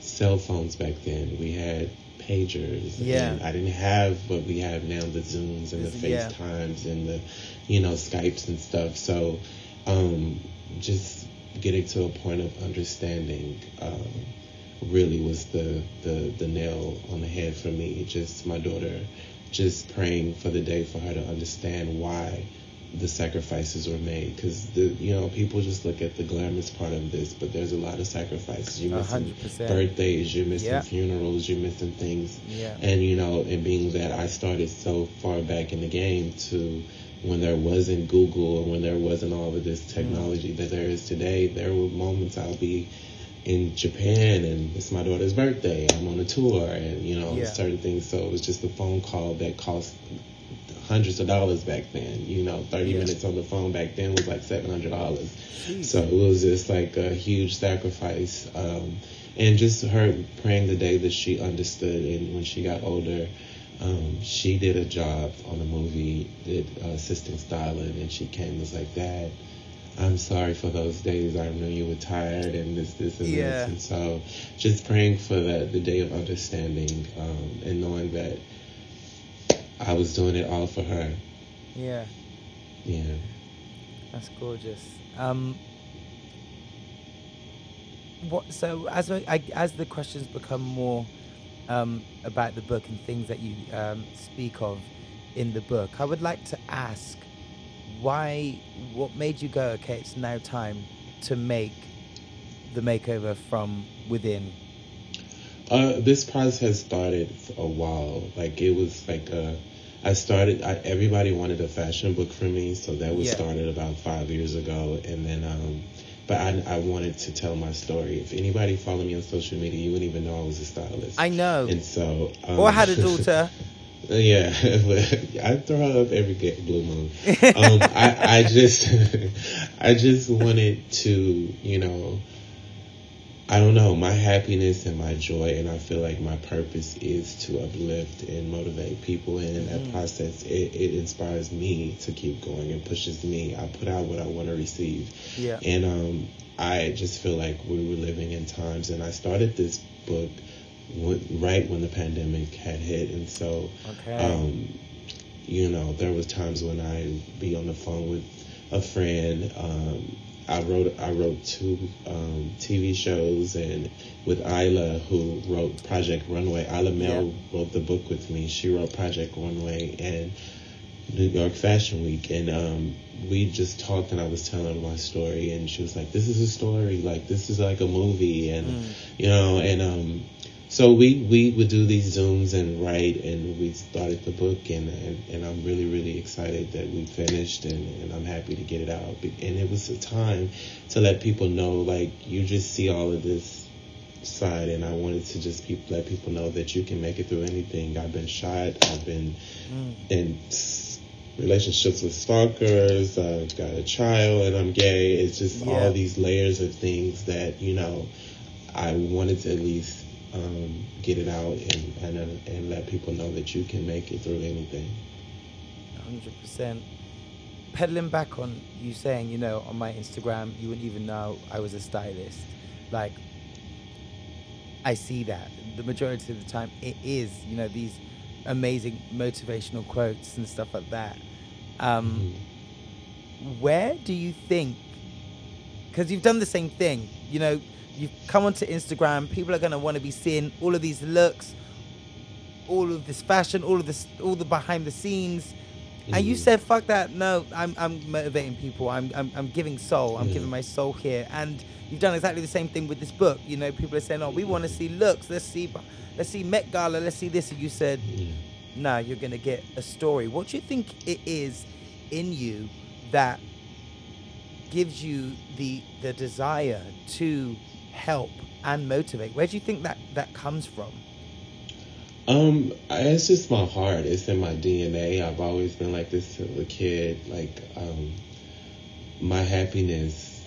cell phones back then. We had pagers. Yeah. And I didn't have what we have now, the Zooms and the This- yeah. FaceTimes and the, you know, Skypes and stuff. So, um, just getting to a point of understanding, um, really was the, the, the nail on the head for me. Just my daughter, just praying for the day for her to understand why the sacrifices were made. Because the you know people just look at the glamorous part of this, but there's a lot of sacrifices. You're missing hundred percent. birthdays, you're missing Yeah. funerals, you're missing things. Yeah. And you know, and being that I started so far back in the game to when there wasn't Google and when there wasn't all of this technology that there is today, there were moments I'll be in Japan and it's my daughter's birthday. I'm on a tour and you know Yeah. certain things. So it was just a phone call that cost hundreds of dollars back then. You know, 30 Yeah. minutes on the phone back then was like $700. So it was just like a huge sacrifice. Um, and just her praying the day that she understood and when she got older, um, she did a job on a movie, did uh, assistant styling, and she came and was like, Dad, I'm sorry for those days. I knew you were tired and this, this, and Yeah. this. And so just praying for that, the day of understanding um, and knowing that I was doing it all for her. Yeah, Yeah. that's gorgeous. Um, what? So as I, as the questions become more um, about the book and things that you um, speak of in the book, I would like to ask why. What made you go? Okay, it's now time to make the makeover from within. Uh, this process has started for a while. Like it was like uh, I started. I, everybody wanted a fashion book for me, so that was Yeah. started about five years ago. And then, um, but I, I wanted to tell my story. If anybody followed me on social media, you wouldn't even know I was a stylist. I know. And so, um, or had a daughter. Yeah, I throw her up every blue moon. Um, I, I just, I just wanted to, you know, I don't know, my happiness and my joy, and I feel like my purpose is to uplift and motivate people, and in that process, it, it inspires me to keep going and pushes me. I put out what I want to receive, Yeah. and um, I just feel like we were living in times, and I started this book right when the pandemic had hit, and so Okay. um, you know, there was times when I'd be on the phone with a friend. Um, I wrote I wrote two um, TV shows, and with Isla, who wrote Project Runway. Isla Mel wrote the book with me. She wrote Project Runway and New York Fashion Week, and um, we just talked, and I was telling her my story, and she was like, "This is a story, like this is like a movie," and you know, and um, so we we would do these zooms and write, and we started the book, and and, and I'm really really excited that we finished, and, and I'm happy to get it out, and it was a time to let people know, like you just see all of this side and I wanted to just pe- let people know that you can make it through anything. I've been shot, I've been mm. in relationships with stalkers, I've got a child and I'm gay. It's just Yeah. all these layers of things that, you know, I wanted to at least um, get it out and, and, uh, and let people know that you can make it through anything. hundred percent. Peddling back on you saying, you know, on my Instagram, you wouldn't even know I was a stylist. Like, I see that the majority of the time it is, you know, these amazing motivational quotes and stuff like that. Um, Where do you think? Because you've done the same thing, you know, you've come onto Instagram. People are going to want to be seeing all of these looks, all of this fashion, all of this, all the behind the scenes. And you mm. said, "Fuck that! No, I'm I'm motivating people. I'm I'm, I'm giving soul. I'm Yeah. giving mm. my soul here." And you've done exactly the same thing with this book. You know, people are saying, "Oh, we want to see looks. Let's see, let's see Met Gala. Let's see this." And you said, mm. "No, you're gonna get a story." What do you think it is in you that gives you the the desire to help and motivate? Where do you think that that comes from? Um, it's just my heart. It's in my DNA. I've always been like this since a kid. Like, um, my happiness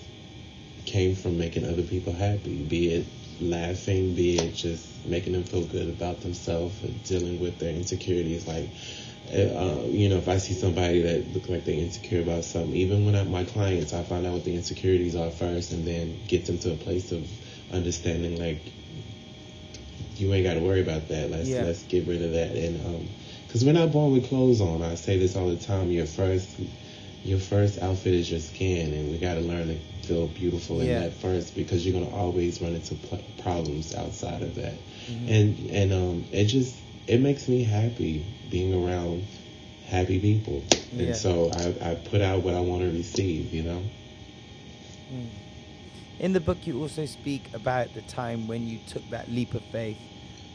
came from making other people happy, be it laughing, be it just making them feel good about themselves and dealing with their insecurities. Like, uh, you know, if I see somebody that look like they're insecure about something, even when I'm my clients, I find out what the insecurities are first and then get them to a place of understanding, like, you ain't got to worry about that. Let's Yeah. let's get rid of that. And um, because we're not born with clothes on. I say this all the time. Your first your first outfit is your skin, and we got to learn to feel beautiful in Yeah. that first because you're gonna always run into pl- problems outside of that. Mm-hmm. And and um, it just it makes me happy being around happy people. Yeah. And so I, I put out what I want to receive. You know. In the book, you also speak about the time when you took that leap of faith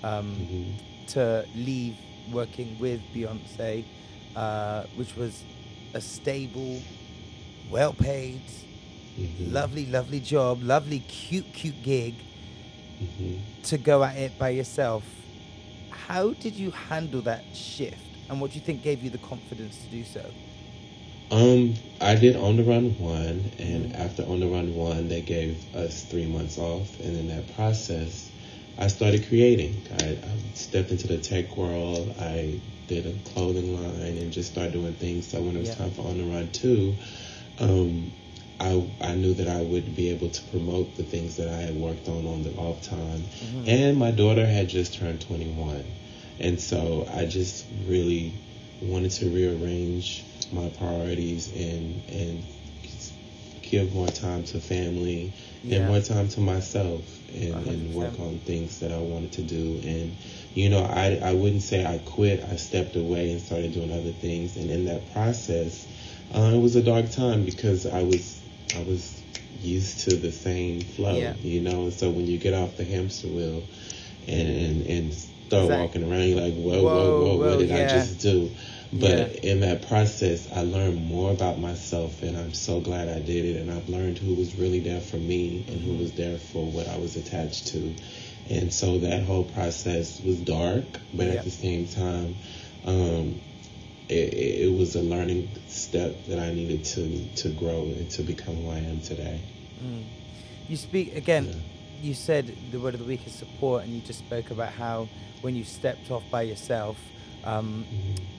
um, Mm-hmm. to leave working with Beyonce, uh, which was a stable, well paid, Mhm. lovely, lovely job, lovely, cute, cute gig Mhm. to go at it by yourself. How did you handle that shift? and what do you think gave you the confidence to do so? Um, I did on the run one, and after on the run one, they gave us three months off, and in that process, I started creating. I, I stepped into the tech world. I did a clothing line and just started doing things. So when it was Yeah. time for on the run two, um, I I knew that I would be able to promote the things that I had worked on on the off time, and my daughter had just turned 21, and so I just really wanted to rearrange my priorities and and give more time to family Yeah. and more time to myself and, and work on things that I wanted to do. And you know I, I wouldn't say I quit. I stepped away and started doing other things. And in that process uh, it was a dark time because I was I was used to the same flow Yeah. you know and so when you get off the hamster wheel and and, and start Exact- walking around you're like whoa Whoa, whoa whoa, whoa, what did yeah. I just do but Yeah. in that process, I learned more about myself, and I'm so glad I did it. And I've learned who was really there for me and who was there for what I was attached to. And so that whole process was dark, but at the same time, um, it it was a learning step that I needed to to grow and to become who I am today. You speak again. Yeah. You said the word of the week is support, and you just spoke about how when you stepped off by yourself, um,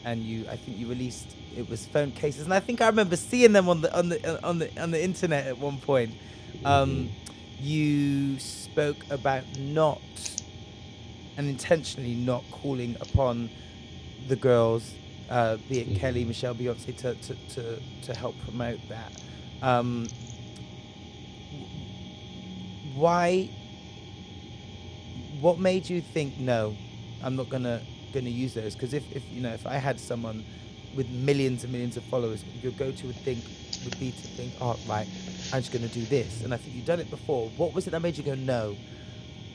and you, I think you released it was phone cases, and I think I remember seeing them on the on the on the on the internet at one point. Um, You spoke about not and intentionally not calling upon the girls, uh, be it Kelly, Michelle, Beyonce, to to, to, to help promote that. Um, why what made you think no i'm not gonna gonna use those? Because if, if you know if i had someone with millions and millions of followers your go-to would think would be to think oh right i'm just gonna do this. And i think you've done it before. What was it that made you go no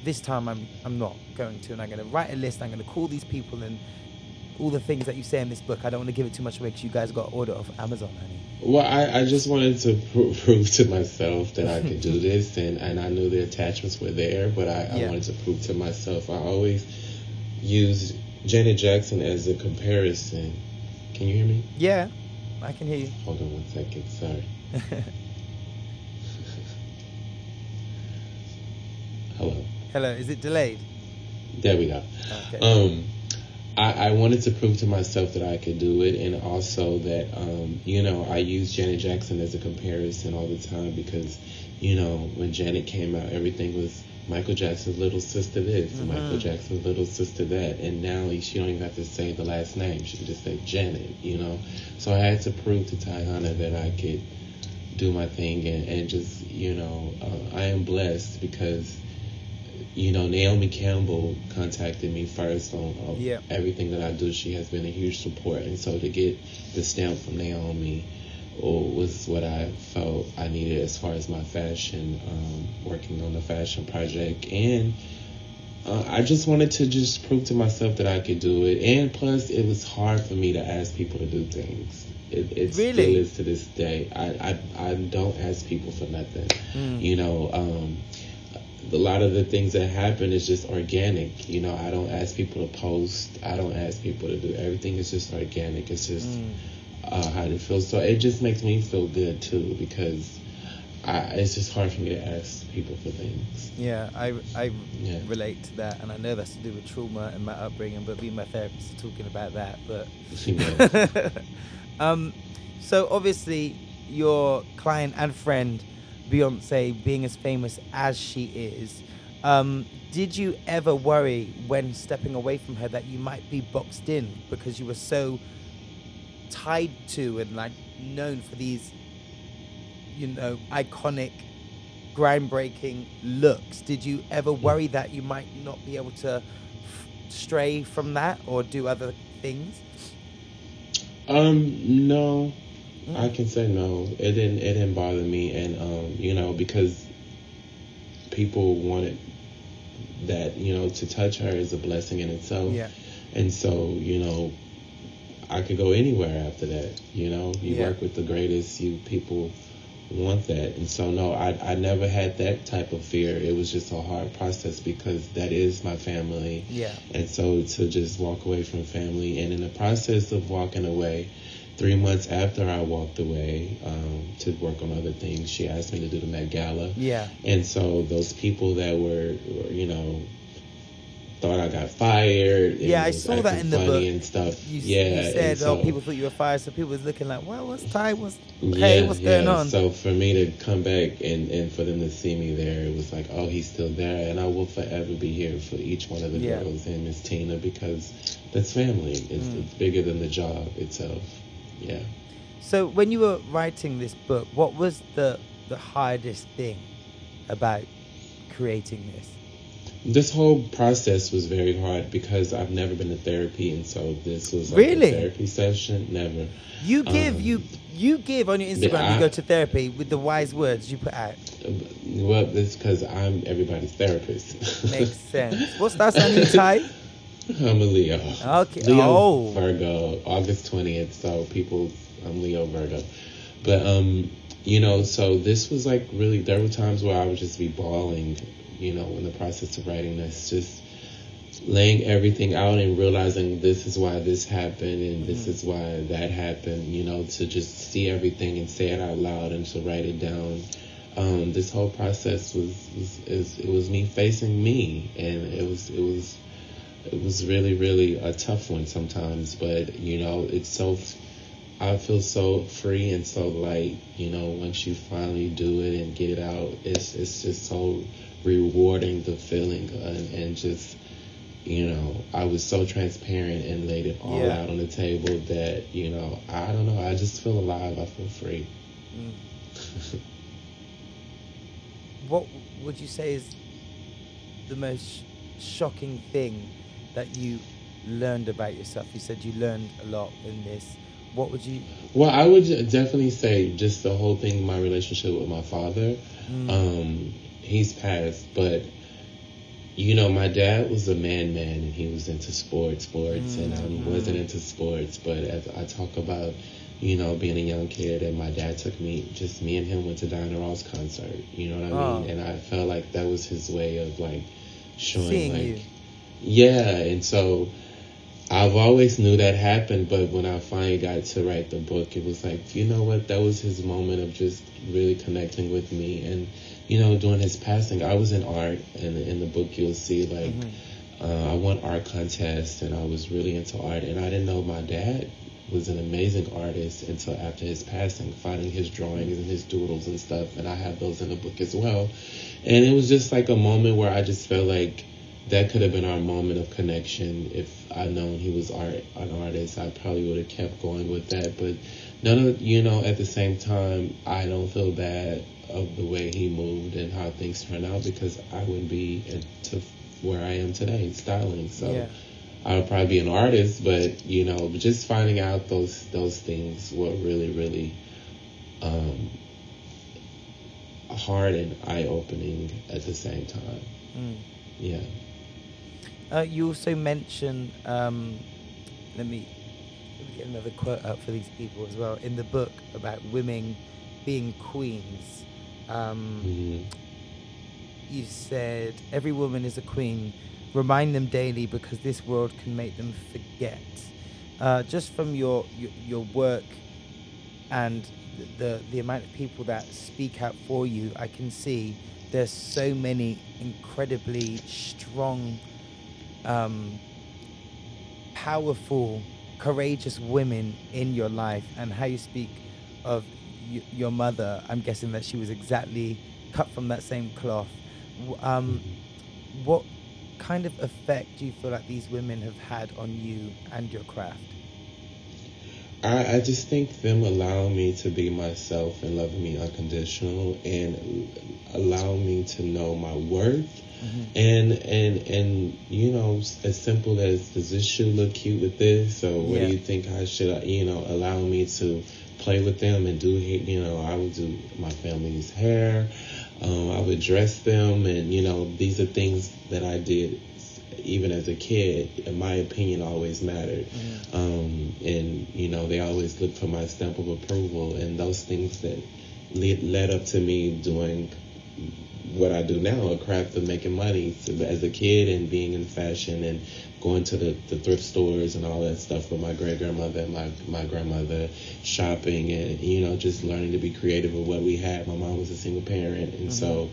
this time i'm i'm not going to and i'm gonna write a list i'm gonna call these people and all the things that you say in this book i don't want to give it too much away because you guys got order off amazon honey Well, I, I just wanted to pro- prove to myself that I could do this, and, and I knew the attachments were there, but I, I Yeah. wanted to prove to myself. I always use Janet Jackson as a comparison. Can you hear me? yeah i can hear you Hold on one second. Sorry. Hello. hello is it delayed There we go. okay Um, I, I wanted to prove to myself that I could do it, and also that um, you know I use Janet Jackson as a comparison all the time because you know when Janet came out, everything was Michael Jackson's little sister this, and Michael Jackson's little sister that, and now she don't even have to say the last name; she can just say Janet, you know. So I had to prove to Tayana that I could do my thing and, and just you know uh, I am blessed because you know, Naomi Campbell contacted me first on, everything that I do. She has been a huge support, and so to get the stamp from Naomi oh, was what I felt I needed as far as my fashion, um, working on the fashion project, and uh, I just wanted to just prove to myself that I could do it. And plus, it was hard for me to ask people to do things. It, it Really? still is to this day. I, I I don't ask people for nothing. You know. Um, a lot of the things that happen is just organic. You know, I don't ask people to post. I don't ask people to do everything. is just organic. It's just uh, how it feels. So it just makes me feel good too because I, it's just hard for me to ask people for things. Yeah, I, I Yeah. relate to that, and I know that's to do with trauma and my upbringing. But me and my therapist are talking about that. But She knows. um, so obviously, your client and friend Beyonce, being as famous as she is, um, did you ever worry when stepping away from her that you might be boxed in because you were so tied to and like known for these, you know, iconic, groundbreaking looks? Did you ever worry that you might not be able to f- stray from that or do other things? Um, no, I can say no. It didn't. It didn't bother me, and um, you know, because people wanted that, you know, to touch her is a blessing in itself. Yeah. And so, you know, I could go anywhere after that. You know, you Yeah. work with the greatest. You people want that. And so, no, I, I never had that type of fear. It was just a hard process because that is my family. Yeah. And so to just walk away from family, and in the process of walking away, three months after I walked away um, to work on other things, she asked me to do the Met Gala. Yeah. And so those people that were, were you know, thought I got fired. Yeah, I saw that in the book. and stuff. You, yeah, you said, so, oh, people thought you were fired, so people was looking like, well, what's Ty? What's yeah, hey, what's going on? So for me to come back and, and for them to see me there, it was like, oh, he's still there, and I will forever be here for each one of the Yeah. girls and Miss Tina because that's family. It's, Mm. it's bigger than the job itself. Yeah. So when you were writing this book, what was the the hardest thing about creating this? This whole process was very hard because I've never been to therapy, and so this was like Really? a therapy session. Never. You give Um, you you give on your Instagram. you go to therapy with the wise words you put out. Well, it's because I'm everybody's therapist. Makes sense. What's that on you, Ty? I'm a Leo. Okay. Leo Oh. Virgo, August 20th. So people, I'm Leo Virgo. But, um, you know, so this was like really, there were times where I would just be bawling, you know, in the process of writing this, just laying everything out and realizing this is why this happened and this is why that happened, you know, to just see everything and say it out loud and to write it down. Um, this whole process was, was is, it was me facing me and it was it was it was really really a tough one sometimes but you know it's so i feel so free and so light you know once you finally do it and get it out it's it's just so rewarding the feeling and, and just you know i was so transparent and laid it all Yeah. out on the table that you know i don't know i just feel alive i feel free mm. What would you say is the most shocking thing that you learned about yourself? You said you learned a lot in this. What would you? Well, I would definitely say just the whole thing, my relationship with my father. Um, he's passed, but you know, my dad was a man, man, and he was into sports, sports, and I wasn't into sports. But as I talk about, you know, being a young kid, and my dad took me, just me and him went to Diana Ross concert. You know what I Oh. mean? And I felt like that was his way of like showing, Seeing like, you. Yeah, and so I've always knew that happened, but when I finally got to write the book, it was like, you know what, that was his moment of just really connecting with me. And, you know, during his passing, I was in art, and in the book, you'll see, like, uh, I won art contests, and I was really into art, and I didn't know my dad was an amazing artist until after his passing, finding his drawings and his doodles and stuff, and I have those in the book as well. And it was just like a moment where I just felt like that could have been our moment of connection. If I'd known he was art an artist, I probably would have kept going with that. But none of you know, at the same time, I don't feel bad of the way he moved and how things turned out because I wouldn't be to where I am today, in styling. So Yeah. I would probably be an artist, but you know, just finding out those those things were really, really um, hard and eye opening at the same time. Mm. Yeah. Uh, you also mention. Um, let me let me get another quote up for these people as well in the book about women being queens. Um, Mhm. you said every woman is a queen. Remind them daily because this world can make them forget. Uh, just from your, your your work and the the amount of people that speak out for you, I can see there's so many incredibly strong, um, powerful, courageous women in your life, and how you speak of y- your mother. I'm guessing that she was exactly cut from that same cloth. Um, what kind of effect do you feel like these women have had on you and your craft? I, I just think them allowing me to be myself and loving me unconditional and allowing me to know my worth. And and and you know as simple as does this shoe look cute with this? Or what Yeah. do you think I should you know allow me to play with them and do you know I would do my family's hair. Um, I would dress them and you know these are things that I did even as a kid my opinion always mattered um, and you know they always looked for my stamp of approval and those things that led, led up to me doing what I do now, a craft of making money. So as a kid and being in fashion and going to the, the thrift stores and all that stuff with my great grandmother and my, my grandmother, shopping and, you know, just learning to be creative with what we had. My mom was a single parent. And mm-hmm. so,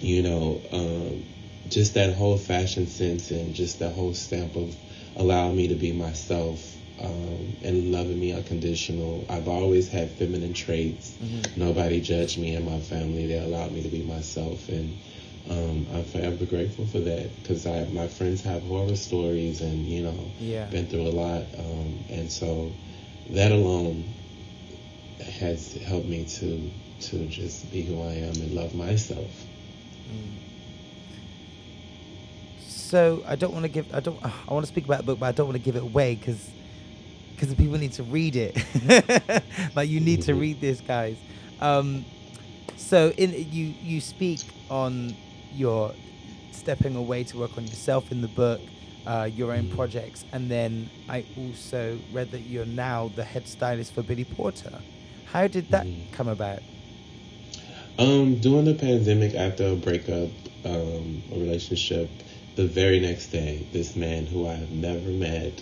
you know, um, just that whole fashion sense and just that whole stamp of allowing me to be myself um, and loving me unconditional. I've always had feminine traits. Mm-hmm. Nobody judged me and my family. They allowed me to be myself, and um, I'm forever grateful for that because I my friends have horror stories and you know yeah. been through a lot, um, and so that alone has helped me to to just be who I am and love myself. Mm. So I don't want to give I don't I want to speak about the book, but I don't want to give it away because because people need to read it. like you need to mm-hmm. read this, guys. Um, so in you you speak on your stepping away to work on yourself in the book, uh, your own mm-hmm. projects, and then I also read that you're now the head stylist for Billy Porter. How did that mm-hmm. come about? Um, during the pandemic, after a breakup, um, a relationship, the very next day, this man who I have never met,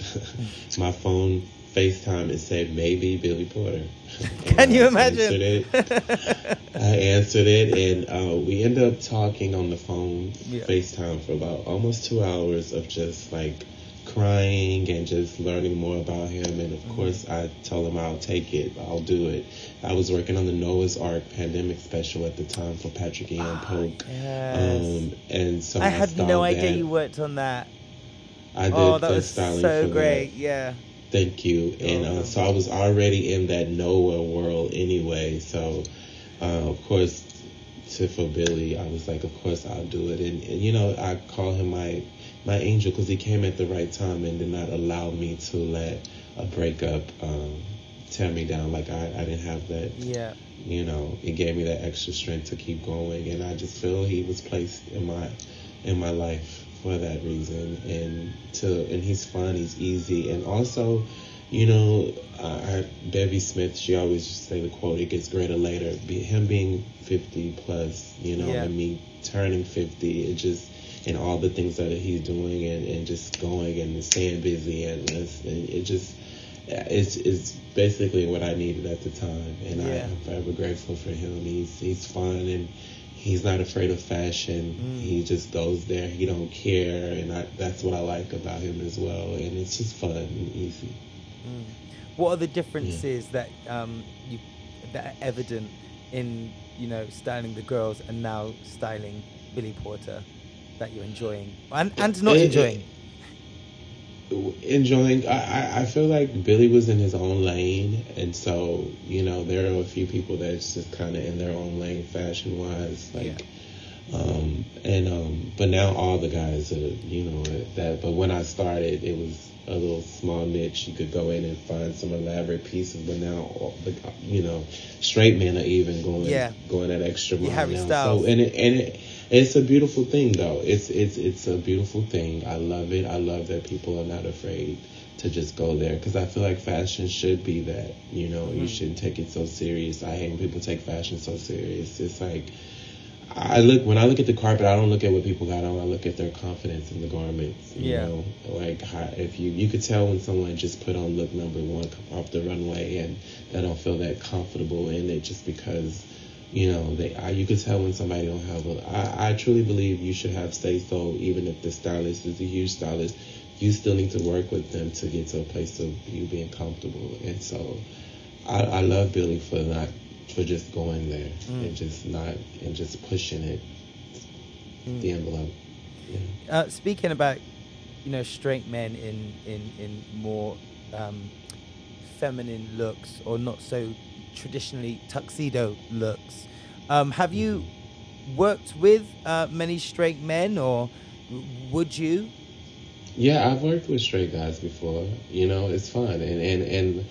my phone FaceTime and said maybe Billy Porter. Can you imagine? Answered I answered it, and uh, we ended up talking on the phone, yeah. FaceTime, for about almost two hours of just like crying and just learning more about him. And of course, I tell him I'll take it, I'll do it. I was working on the Noah's Arc pandemic special at the time for Patrik-Ian ah, Polk. yes. um, and so I, I had no idea you worked on that. I did oh, that was so great. That. Yeah. Thank you. And uh, so I was already in that Noah world anyway. So, uh, of course, to for Billy, I was like, of course I'll do it. And, and you know, I call him my my angel because he came at the right time and did not allow me to let a breakup um, tear me down. Like I, I didn't have that. Yeah. You know, it gave me that extra strength to keep going, and I just feel he was placed in my in my life for that reason and to and he's fun he's easy and also you know I, Bevy Smith she always just say the quote it gets greater later be, him being 50 plus you know yeah. and me turning 50 it just and all the things that he's doing and, and just going and staying busy and, and it just it's, it's basically what I needed at the time and yeah. I, am forever grateful for him he's he's fun and he's not afraid of fashion. Mm. He just goes there. He don't care, and I, that's what I like about him as well. And it's just fun and easy. Mm. What are the differences yeah. that um, you that are evident in you know styling the girls and now styling Billy Porter that you're enjoying and and not it, enjoying? Enjoying. I, I feel like Billy was in his own lane, and so you know there are a few people that's just kind of in their own lane fashion wise, like. Yeah. Um, and um, but now all the guys are you know that. But when I started, it was a little small niche. You could go in and find some elaborate pieces, but now all the you know straight men are even going yeah. going that extra mile Harry now. Styles. So and it and it it's a beautiful thing, though. It's it's it's a beautiful thing. I love it. I love that people are not afraid to just go there because I feel like fashion should be that. You know, mm-hmm. you shouldn't take it so serious. I hate when people take fashion so serious. It's like I look when I look at the carpet, I don't look at what people got on. I look at their confidence in the garments. You yeah. know, like how, if you you could tell when someone just put on look number one off the runway and they don't feel that comfortable in it just because you know, they I, you can tell when somebody don't have a. I, I truly believe you should have say so, even if the stylist is a huge stylist. You still need to work with them to get to a place of you being comfortable. And so, I, I love Billy for not for just going there mm. and just not and just pushing it mm. the envelope. Yeah. Uh, speaking about you know straight men in in in more um, feminine looks or not so traditionally tuxedo looks. Um, have you worked with uh, many straight men, or would you? Yeah, I've worked with straight guys before. You know, it's fun, and and and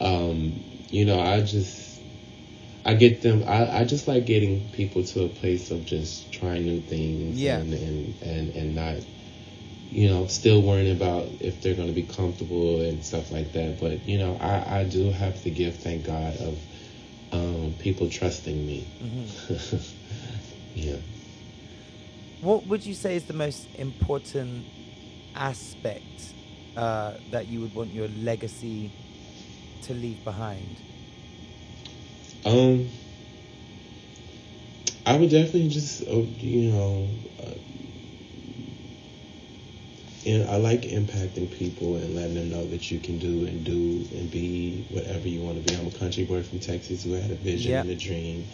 um, you know, I just I get them. I, I just like getting people to a place of just trying new things. Yeah. And and and, and not you know, still worrying about if they're going to be comfortable and stuff like that. But, you know, I, I do have the gift, thank God, of um, people trusting me. Mm-hmm. yeah. What would you say is the most important aspect uh, that you would want your legacy to leave behind? Um, I would definitely just, uh, you know, uh, and I like impacting people and letting them know that you can do and do and be whatever you want to be. I'm a country boy from Texas who had a vision Yep. and a dream.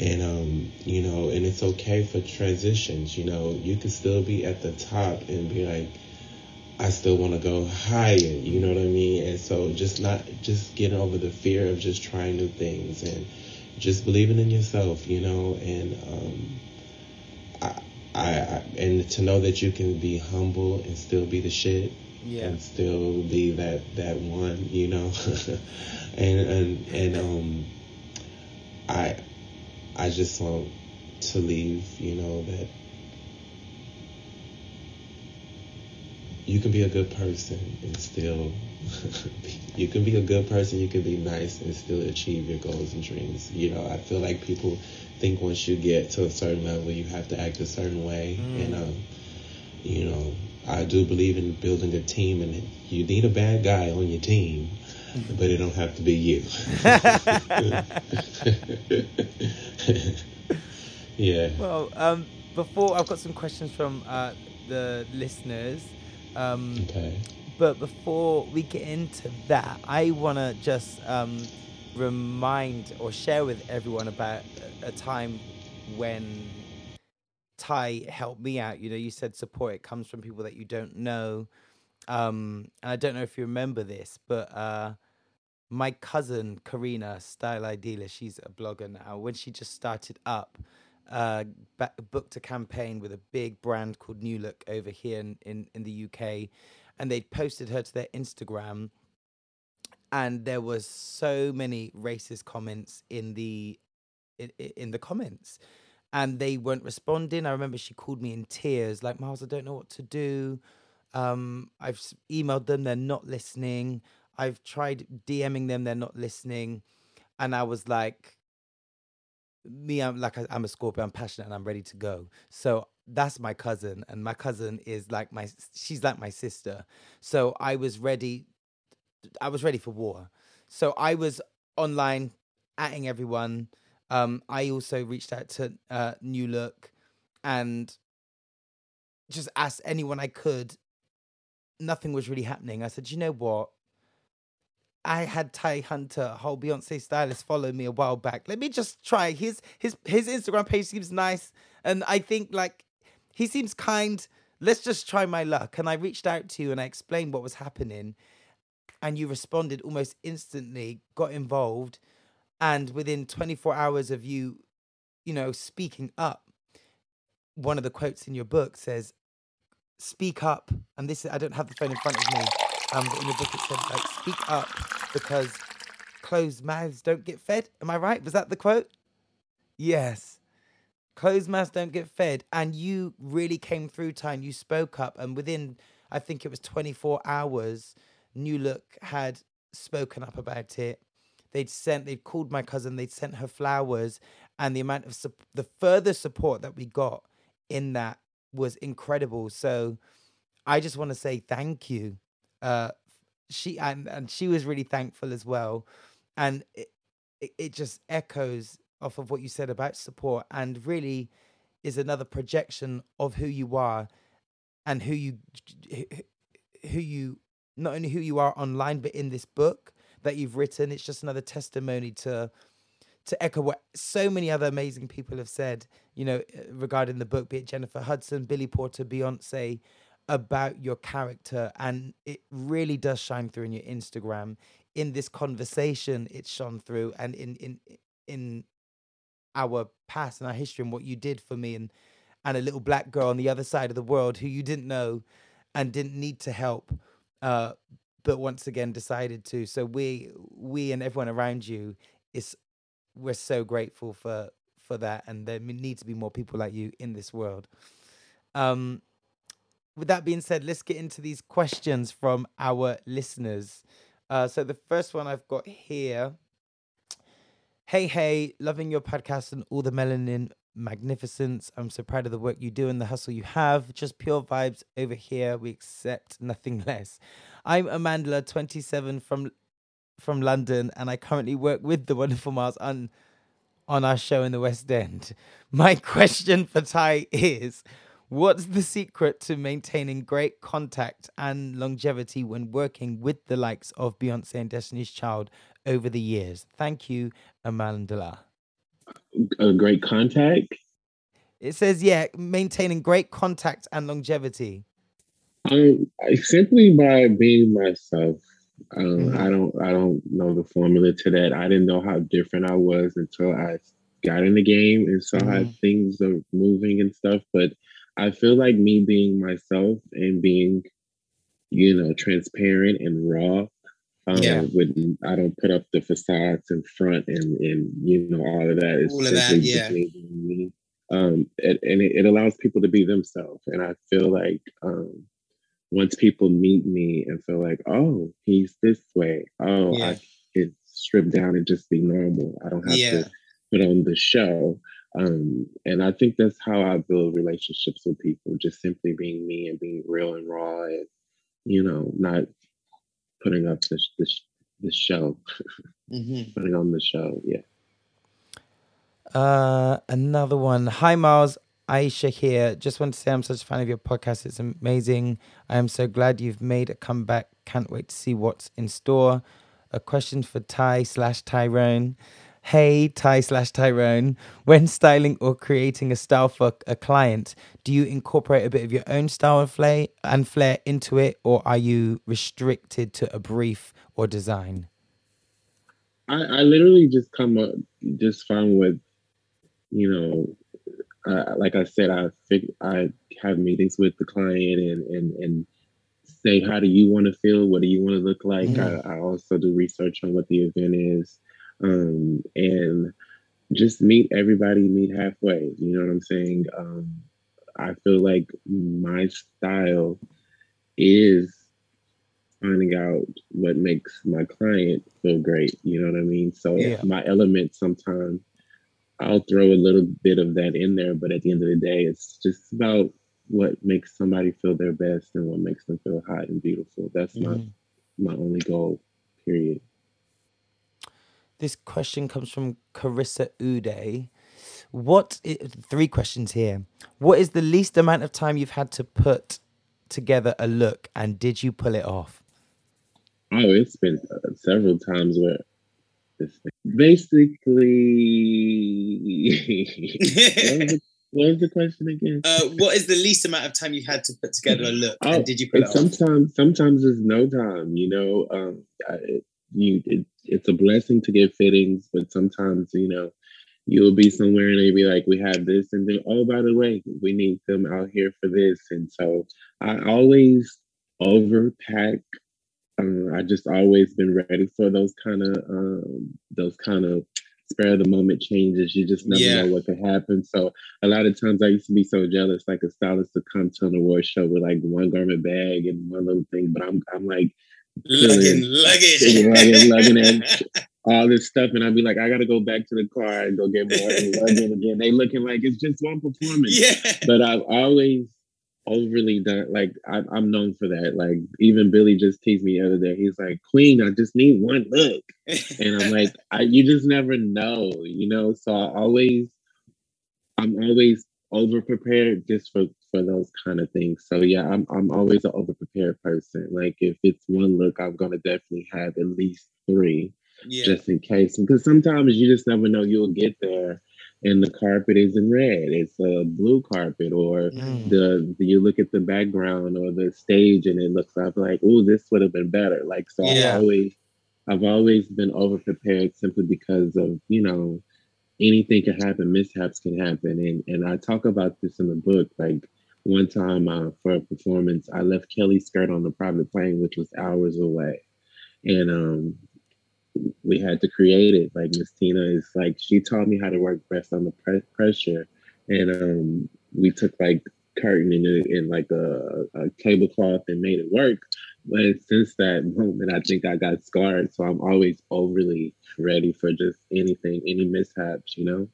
And, um, you know, and it's okay for transitions. You know, you can still be at the top and be like, I still want to go higher. You know what I mean? And so just not, just getting over the fear of just trying new things and just believing in yourself, you know, and, um, I, I, and to know that you can be humble and still be the shit Yeah. and still be that that one, you know. and and and um I I just want to leave, you know, that you can be a good person and still you can be a good person, you can be nice and still achieve your goals and dreams. You know, I feel like people think once you get to a certain level you have to act a certain way and um you know, I do believe in building a team and you need a bad guy on your team, but it don't have to be you. yeah. Well, um, before I've got some questions from uh, the listeners. Um, Okay. But before we get into that, I want to just um, remind or share with everyone about a, time when Ty helped me out. You know, you said support, it comes from people that you don't know. Um, and I don't know if you remember this, but uh, my cousin Karina, Style Idealer, she's a blogger now. When she just started up, uh, ba- booked a campaign with a big brand called New Look over here in, in, in the UK, and they posted her to their Instagram, and there was so many racist comments in the in, in the comments, and they weren't responding. I remember she called me in tears, like Miles, I don't know what to do. Um, I've emailed them, they're not listening. I've tried DMing them, they're not listening, and I was like, me, I'm like I'm a Scorpio. I'm passionate and I'm ready to go. So that's my cousin, and my cousin is like my she's like my sister. So I was ready. I was ready for war. So I was online, atting everyone. Um, I also reached out to uh, New Look, and just asked anyone I could. Nothing was really happening. I said, you know what? I had Ty Hunter, whole Beyonce stylist, follow me a while back. Let me just try. His his his Instagram page seems nice, and I think like he seems kind. Let's just try my luck. And I reached out to you and I explained what was happening, and you responded almost instantly. Got involved, and within 24 hours of you, you know, speaking up, one of the quotes in your book says, "Speak up." And this I don't have the phone in front of me. Um, but in your book it said like, "Speak up," because closed mouths don't get fed. Am I right? Was that the quote? Yes. Closed mouths don't get fed. And you really came through time. You spoke up. And within, I think it was 24 hours, New Look had spoken up about it. They'd sent, they'd called my cousin, they'd sent her flowers. And the amount of, sup- the further support that we got in that was incredible. So I just want to say thank you. Uh, she and and she was really thankful as well, and it, it just echoes off of what you said about support, and really is another projection of who you are, and who you who you not only who you are online, but in this book that you've written. It's just another testimony to to echo what so many other amazing people have said, you know, uh, regarding the book, be it Jennifer Hudson, Billy Porter, Beyonce, about your character. And it really does shine through in your Instagram. In this conversation, it's shone through and in in in our past and our history and what you did for me and and a little black girl on the other side of the world who you didn't know and didn't need to help. Uh but once again decided to. So we we and everyone around you is we're so grateful for for that and there need to be more people like you in this world um with that being said let's get into these questions from our listeners uh so the first one i've got here Hey, hey, loving your podcast and all the melanin magnificence. I'm so proud of the work you do and the hustle you have. Just pure vibes over here. We accept nothing less. I'm Amanda, 27 from from London, and I currently work with the wonderful Miles on on our show in the West End. My question for Ty is What's the secret to maintaining great contact and longevity when working with the likes of Beyonce and Destiny's Child over the years? Thank you, Amandla. A great contact? It says, yeah, maintaining great contact and longevity. Um, simply by being myself. Um, mm-hmm. I don't, I don't know the formula to that. I didn't know how different I was until I got in the game and saw mm-hmm. how things are moving and stuff. But I feel like me being myself and being, you know, transparent and raw. Um, yeah. With I don't put up the facades in front and and you know all of that. It's all of that, yeah. Um, it, and it, it, allows people to be themselves, and I feel like um, once people meet me and feel like, oh, he's this way. Oh, yeah. I can strip down and just be normal. I don't have yeah. to put on the show. Um, and I think that's how I build relationships with people, just simply being me and being real and raw and, you know, not putting up this the, the show, mm-hmm. putting on the show. Yeah. Uh, another one. Hi, Miles. Aisha here. Just want to say I'm such a fan of your podcast. It's amazing. I am so glad you've made a comeback. Can't wait to see what's in store. A question for Ty slash Tyrone. Hey, Ty slash Tyrone, when styling or creating a style for a client, do you incorporate a bit of your own style and flair, and flair into it, or are you restricted to a brief or design? I, I literally just come up just fine with, you know, uh, like I said, I fig- I have meetings with the client and and and say how do you want to feel, what do you want to look like. Mm-hmm. I, I also do research on what the event is um, and just meet everybody, meet halfway. You know what I'm saying? Um, I feel like my style is finding out what makes my client feel great. You know what I mean? So yeah. my element sometimes I'll throw a little bit of that in there, but at the end of the day, it's just about what makes somebody feel their best and what makes them feel hot and beautiful. That's mm-hmm. my my only goal. Period. This question comes from Carissa Uday. What three questions here? What is the least amount of time you've had to put together a look, and did you pull it off? Oh, it's been uh, several times where basically what, was the, what, was the, question again? Uh, what is the least amount of time you had to put together a look, oh, and did you pull it sometimes, off? Sometimes there's no time. You know, um, I, you it, it's a blessing to get fittings, but sometimes you know you'll be somewhere and they'll be like, "We have this," and then oh, by the way, we need them out here for this, and so I always overpack. Um, I just always been ready for those kind of um, those kind of spare the moment changes. You just never yeah. know what could happen. So a lot of times I used to be so jealous, like a stylist to come to an award show with like one garment bag and one little thing, but I'm I'm like lugging luggage, lugging, lugging all this stuff, and I'd be like, I gotta go back to the car and go get more and lugging again. They looking like it's just one performance, yeah. But I've always overly done like I, I'm known for that. Like even Billy just teased me the other day. He's like, Queen, I just need one look, and I'm like, I, you just never know, you know. So I always, I'm always over prepared just for for those kind of things. So yeah, I'm I'm always an overprepared person. Like if it's one look, I'm gonna definitely have at least three, yeah. just in case. Because sometimes you just never know you'll get there, and the carpet isn't red; it's a blue carpet, or mm. the, the, you look at the background or the stage and it looks up like, oh, this would have been better. Like so, yeah. I always I've always been overprepared simply because of you know anything can happen, mishaps can happen, and and I talk about this in the book like one time uh, for a performance, I left Kelly's skirt on the private plane, which was hours away. And um, we had to create it. Like Miss Tina is like, she taught me how to work best under pre- pressure. And um, we took like curtain and, and like a, a, tablecloth and made it work. but since that moment, I think I got scarred. So I'm always overly ready for just anything, any mishaps, you know?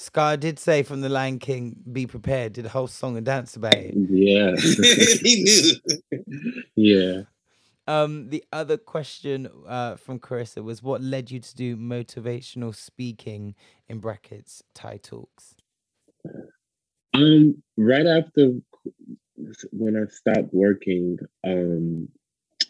Scar did say from The Lion King, be prepared, did a whole song and dance about it. Yeah. he knew. yeah. Um, the other question uh, from Carissa was what led you to do motivational speaking in brackets Ty Talks? Um, right after when I stopped working um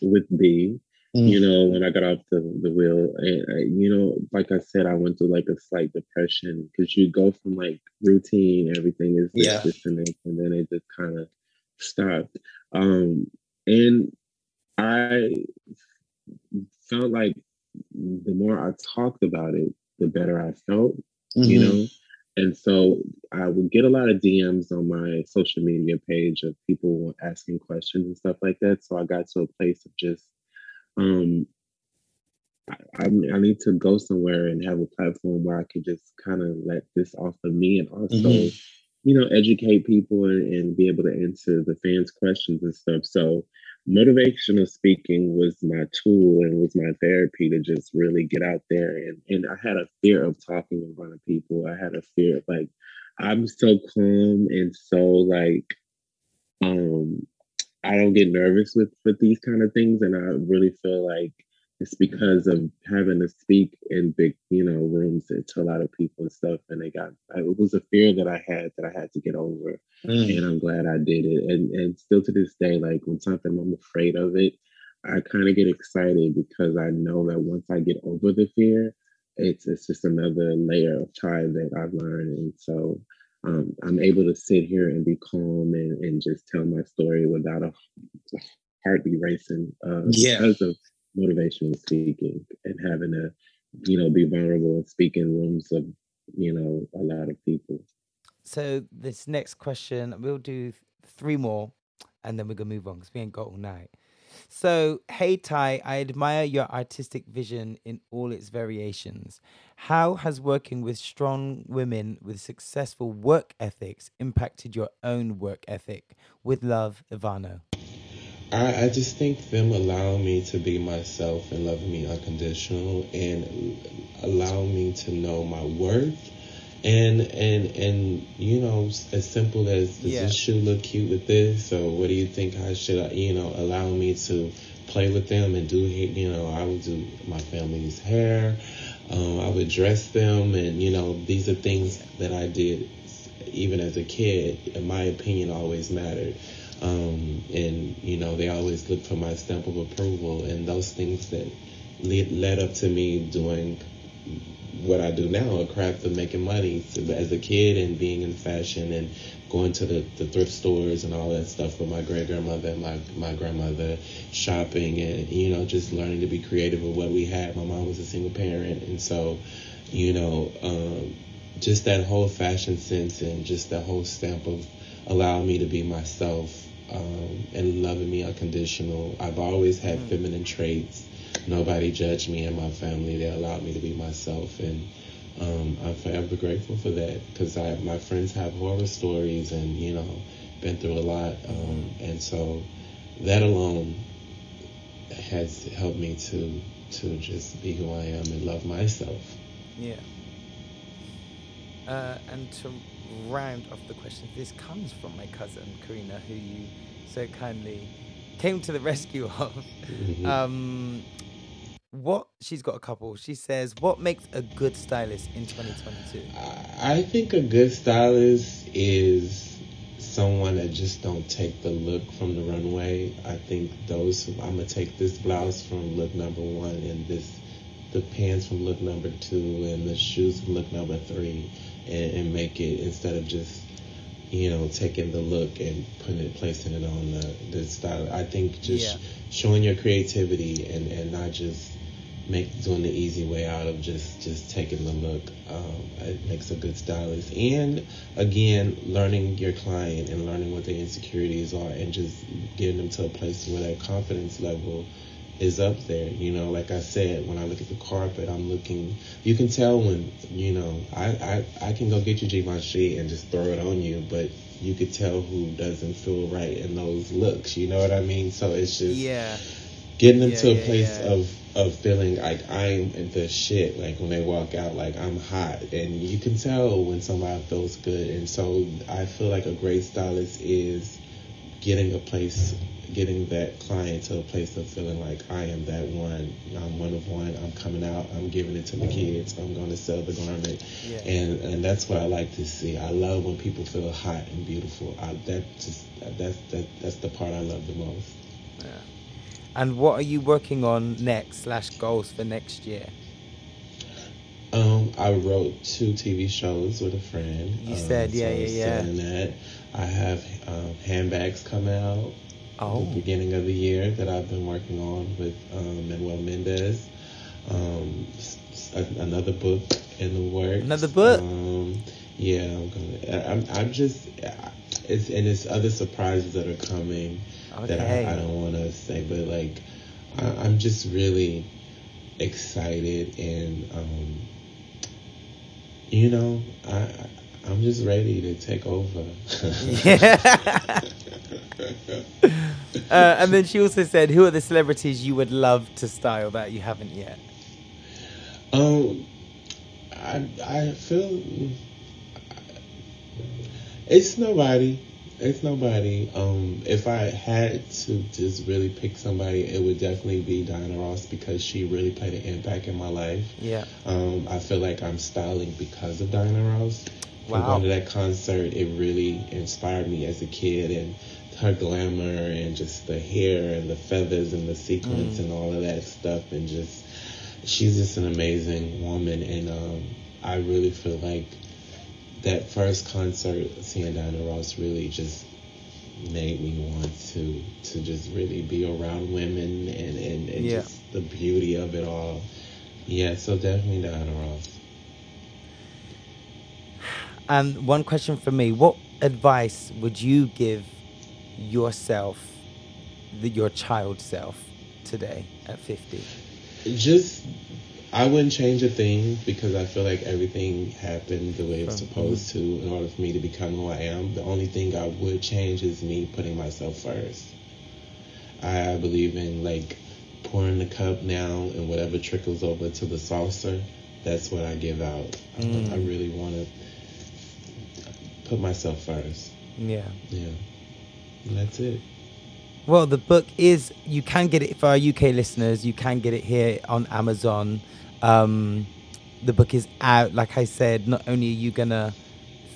with B, Mm. you know, when I got off the, the wheel, and I, you know, like I said, I went through like a slight depression because you go from like routine, everything is this, Yeah. this, and this, and then it just kind of stopped. Um, and I felt like the more I talked about it, the better I felt, you Mhm. know. And so I would get a lot of DMs on my social media page of people asking questions and stuff like that. So I got to a place of just, um, I, I need to go somewhere and have a platform where I can just kind of let this off of me and also, Mhm. you know, educate people and, and be able to answer the fans' questions and stuff. So motivational speaking was my tool and was my therapy to just really get out there and and I had a fear of talking in front of people. I had a fear of like I'm so calm and so like um I don't get nervous with with these kind of things and I really feel like it's because of having to speak in big, you know, rooms to a lot of people and stuff. And they got it was a fear that I had that I had to get over Mm. and I'm glad I did it. And and still to this day, like when something I'm afraid of it, I kind of get excited because I know that once I get over the fear, it's it's just another layer of time that I've learned. And so um, I'm able to sit here and be calm and, and just tell my story without a heartbeat racing uh, Yeah. because of motivational speaking and having to, you know, be vulnerable and speak in rooms of, you know, a lot of people. So this next question, we'll do three more, and then we're gonna move on because we ain't got all night. So, hey Ty, I admire your artistic vision in all its variations. How has working with strong women with successful work ethics impacted your own work ethic? With love, Ivano. I, I just think them allowing me to be myself and loving me unconditional and allowing me to know my worth and and and you know as simple as does Yeah. this shoe look cute with this? Or what do you think I should you know allow me to play with them and do you know I would do my family's hair. Um, I would dress them and you know these are things that I did even as a kid in my opinion always mattered. Um, and you know they always look for my stamp of approval. And those things that led, led up to me doing what I do now, a craft of making money as a kid and being in fashion and going to the, the thrift stores and all that stuff with my great grandmother and my, my grandmother shopping and you know just learning to be creative with what we had. My mom was a single parent and so you know um, just that whole fashion sense and just that whole stamp of allowing me to be myself um, and loving me unconditional. I've always had feminine traits. Nobody judged me and my family. They allowed me to be myself, and um, I'm forever grateful for that because I my friends have horror stories and you know been through a lot, um, and so that alone has helped me to to just be who I am and love myself. Yeah. Uh, and to round off the question, this comes from my cousin Karina, who you so kindly came to the rescue of. Mhm. Um, what she's got a couple. She says, "What makes a good stylist in 2022?" I think a good stylist is someone that just don't take the look from the runway. I think those who I'm gonna take this blouse from look number one and this the pants from look number two and the shoes from look number three and, and make it instead of just you know taking the look and putting it placing it on the, the style. I think just Yeah. showing your creativity and, and not just make doing the easy way out of just just taking the look um, it makes a good stylist and again learning your client and learning what their insecurities are and just getting them to a place where their confidence level is up there. You know, like I said, when I look at the carpet, I'm looking. You can tell when you know I I, I can go get you Givenchy and just throw it on you, but you could tell who doesn't feel right in those looks. You know what I mean? So it's just Yeah. getting them Yeah, to a yeah, place yeah. of of feeling like I'm the shit. Like when they walk out, like I'm hot, and you can tell when somebody feels good. And so I feel like a great stylist is getting a place, getting that client to a place of feeling like I am that one. I'm one of one. I'm coming out. I'm giving it to the kids. I'm going to sell the garment, Yeah. and and that's what I like to see. I love when people feel hot and beautiful. I, that just that's that that's the part I love the most. Yeah. And what are you working on next slash goals for next year? Um, I wrote two TV shows with a friend. You um, said, yeah, so yeah, yeah. that. I have um, handbags come out Oh. the beginning of the year that I've been working on with um, Manuel Mendez. Um, s- s- a- another book in the works. Another book? Um, yeah, I'm gonna. I'm. I'm just. It's and it's other surprises that are coming that I, I don't want to say, but like I, I'm just really excited and um, you know I- I'm just ready to take over. Uh, and then she also said, "Who are the celebrities you would love to style that you haven't yet?" Um, I I feel it's nobody. It's nobody. Um, if I had to just really pick somebody, it would definitely be Diana Ross because she really played an impact in my life. Yeah. Um, I feel like I'm styling because of Diana Ross. From Wow. going to that concert, it really inspired me as a kid, and her glamour and just the hair and the feathers and the sequins and all of that stuff, and just she's just an amazing woman, and um, I really feel like that first concert, seeing Diana Ross, really just made me want to to just really be around women and and, and Yeah. just the beauty of it all. Yeah, so definitely Diana Ross. And one question for me: What advice would you give yourself, the, your child self, today at fifty? Just, I wouldn't change a thing because I feel like everything happened the way it's supposed to in order for me to become who I am. The only thing I would change is me putting myself first. I believe in like pouring the cup now and whatever trickles over to the saucer, that's what I give out. I- Mm. I really want to put myself first. Yeah. Yeah. And that's it. Well, the book is you can get it for our UK listeners. You can get it here on Amazon. Um, the book is out. Like I said, not only are you gonna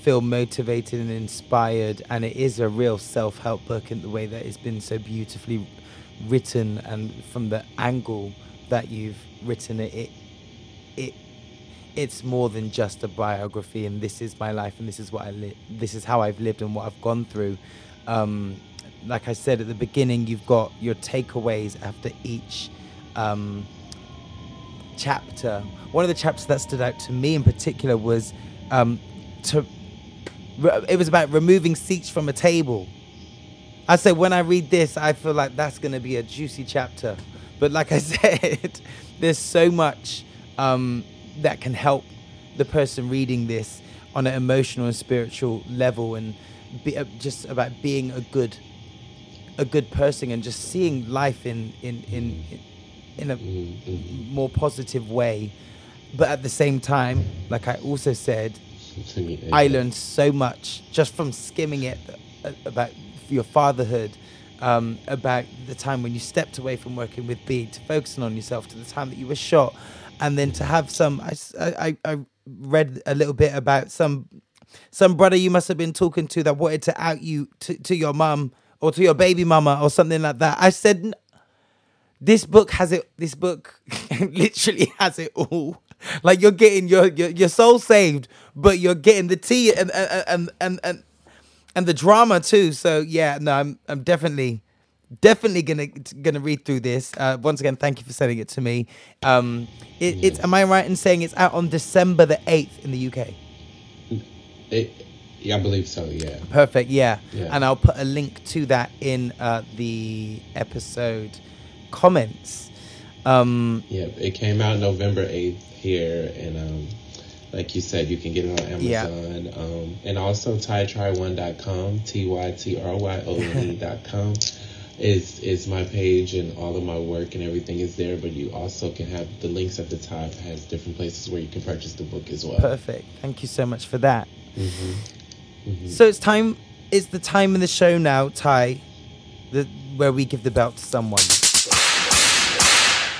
feel motivated and inspired, and it is a real self-help book in the way that it's been so beautifully written, and from the angle that you've written it, it, it it's more than just a biography and this is my life and this is what I li- this is how I've lived and what I've gone through. Um, like I said at the beginning, you've got your takeaways after each um, chapter. One of the chapters that stood out to me in particular was um, to. re- It was about removing seats from a table. I said when I read this, I feel like that's going to be a juicy chapter. But like I said, there's so much um, that can help the person reading this on an emotional and spiritual level, and be, uh, just about being a good, a good person, and just seeing life in in in in a more positive way. But at the same time, like I also said, I learned so much just from skimming it uh, about your fatherhood, um, about the time when you stepped away from working with B to focusing on yourself, to the time that you were shot, and then to have some. I I read a little bit about some some brother you must have been talking to that wanted to out you to, to your mum or to your baby mama or something like that. I said. This book has it this book literally has it all like you're getting your your, your soul saved but you're getting the tea and and and and, and, and the drama too so yeah no i'm i'm definitely definitely gonna gonna read through this uh, once again thank you for sending it to me um it, it's am i right in saying it's out on december the 8th in the uk It, yeah, I believe so. Yeah. Perfect. Yeah. Yeah. And I'll put a link to that in uh, the episode comments. Um, Yep, it came out November 8th here, and um, like you said, you can get it on Yeah. Amazon. Um, and also tytry1.com, T Y T R Y O N E.com is is my page, and all of my work and everything is there. But you also can have the links at the top, has different places where you can purchase the book as well. perfect. Thank you so much for that. Mm-hmm. So it's time. It's the time in the show now, Ty, the, where we give the belt to someone.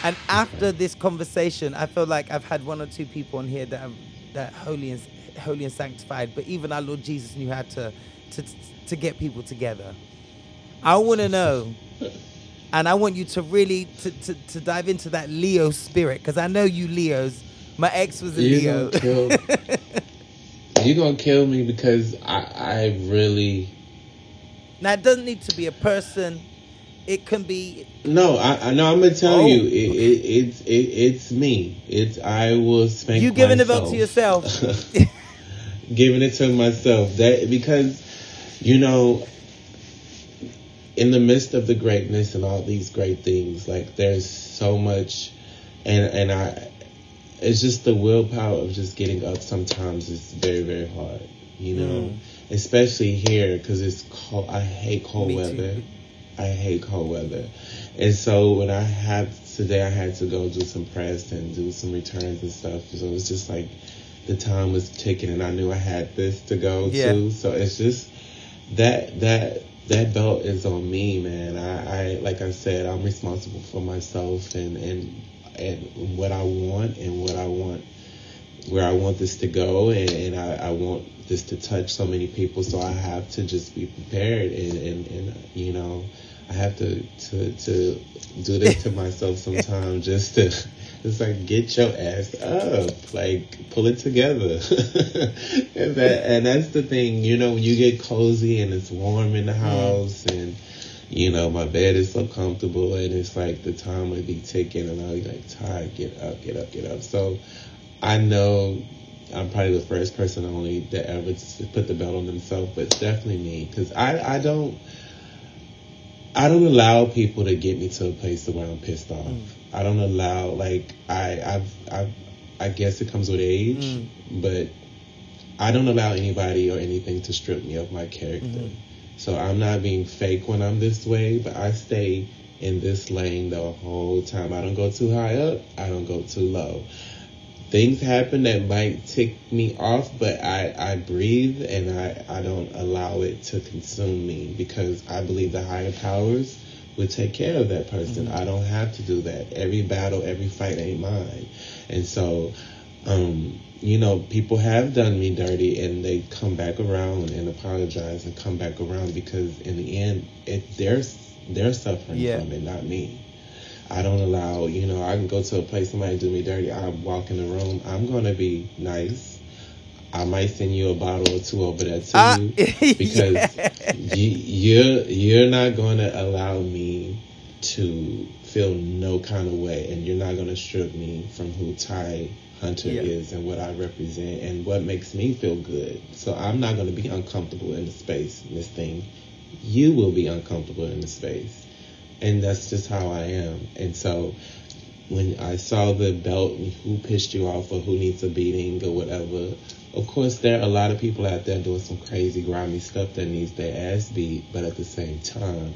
And after this conversation, I feel like I've had one or two people on here that are that holy and holy and sanctified. But even our Lord Jesus knew how to to to get people together. I want to know, and I want you to really to, to, to dive into that Leo spirit because I know you Leos. My ex was a You Leo. gonna kill? you gonna kill me because I I really now it doesn't need to be a person. It can be No, I, I know. I'm gonna tell Oh. you, it, it, it's it, it's me. It's I will spank. you giving the myself. to yourself. giving it to myself. That because, you know, in the midst of the greatness and all these great things, like there's so much, and and I, it's just the willpower of just getting up. Sometimes is very very hard, you know, Mm. especially here because it's cold. I hate cold Me too. weather. I hate cold weather. And so when I had today, I had to go do some press and do some returns and stuff. So it was just like the time was ticking, and I knew I had this to go Yeah. to. So it's just that that that belt is on me, man. I, I like I said, I'm responsible for myself and and and what I want and what I want where I want this to go, and, and I, I want this to touch so many people. So I have to just be prepared, and, and, and you know, I have to, to to do this to myself sometimes, just to. It's like get your ass up, like pull it together, and, that, and that's the thing. You know, when you get cozy and it's warm in the mm-hmm. house, and you know my bed is so comfortable, and it's like the time would be ticking, and I'll be like, "Tired, get up, get up, get up." So I know I'm probably the first person only that ever put the belt on themselves, but it's definitely me because I, I don't I don't allow people to get me to a place where I'm pissed off. Mm. I don't allow like I I've, I've I guess it comes with age, mm. but I don't allow anybody or anything to strip me of my character. Mm-hmm. So I'm not being fake when I'm this way, but I stay in this lane the whole time. I don't go too high up. I don't go too low things happen that might tick me off, but I, I breathe and I, I don't allow it to consume me because I believe the higher powers will take care of that person. I don't have to do that. Every battle, every fight ain't mine. And so, um, you know, people have done me dirty and they come back around and apologize and come back around because in the end, it, they're, they're suffering Yeah. from it, not me. I don't allow, you know, I can go to a place, somebody do me dirty. I walk in the room. I'm going to be nice. I might send you a bottle or two over there to Ah, you because yeah. you, you're you're not going to allow me to feel no kind of way, and you're not going to strip me from who Ty Hunter Yeah. is and what I represent and what makes me feel good. So I'm not going to be uncomfortable in the space, Miss Thing. You will be uncomfortable in the space and that's just how I am. And so when I saw the belt, and who pissed you off or who needs a beating or whatever, of course there are a lot of people out there doing some crazy grimy stuff that needs their ass beat. But at the same time,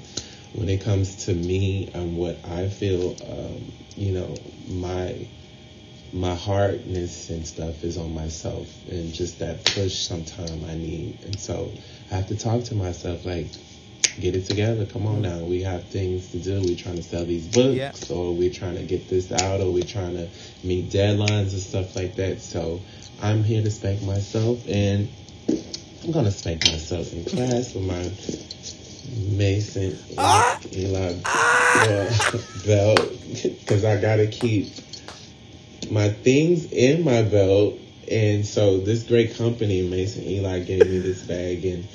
when it comes to me and what I feel, um, you know, my my hardness and stuff is on myself and just that push sometime I need. And so I have to talk to myself like, get it together. Come on now. We have things to do. We're trying to sell these books Yeah. or we're trying to get this out or we're trying to meet deadlines and stuff like that. So I'm here to spank myself and I'm going to spank myself in class with my Mason Eli uh, belt because I got to keep my things in my belt. And so this great company, Mason Eli, gave me this bag and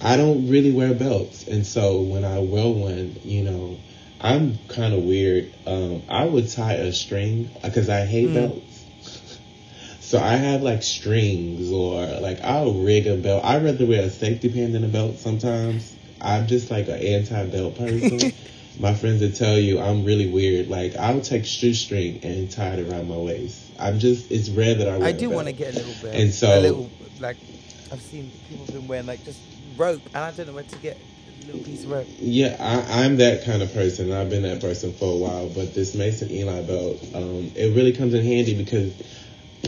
I don't really wear belts. And so when I wear one, you know, I'm kind of weird. Um, I would tie a string because I hate belts. So I have like strings or like I'll rig a belt. I'd rather wear a safety pin than a belt sometimes. I'm just like an anti-belt person. my friends will tell you I'm really weird. Like I'll take shoestring and tie it around my waist. I'm just it's rare that I wear I do want to get a little bit. And so- a little like I've seen people been wearing like just rope, and I don't know where to get a little piece of rope. Yeah, I, I'm that kind of person. I've been that person for a while. But this Mason Eli belt, um, it really comes in handy because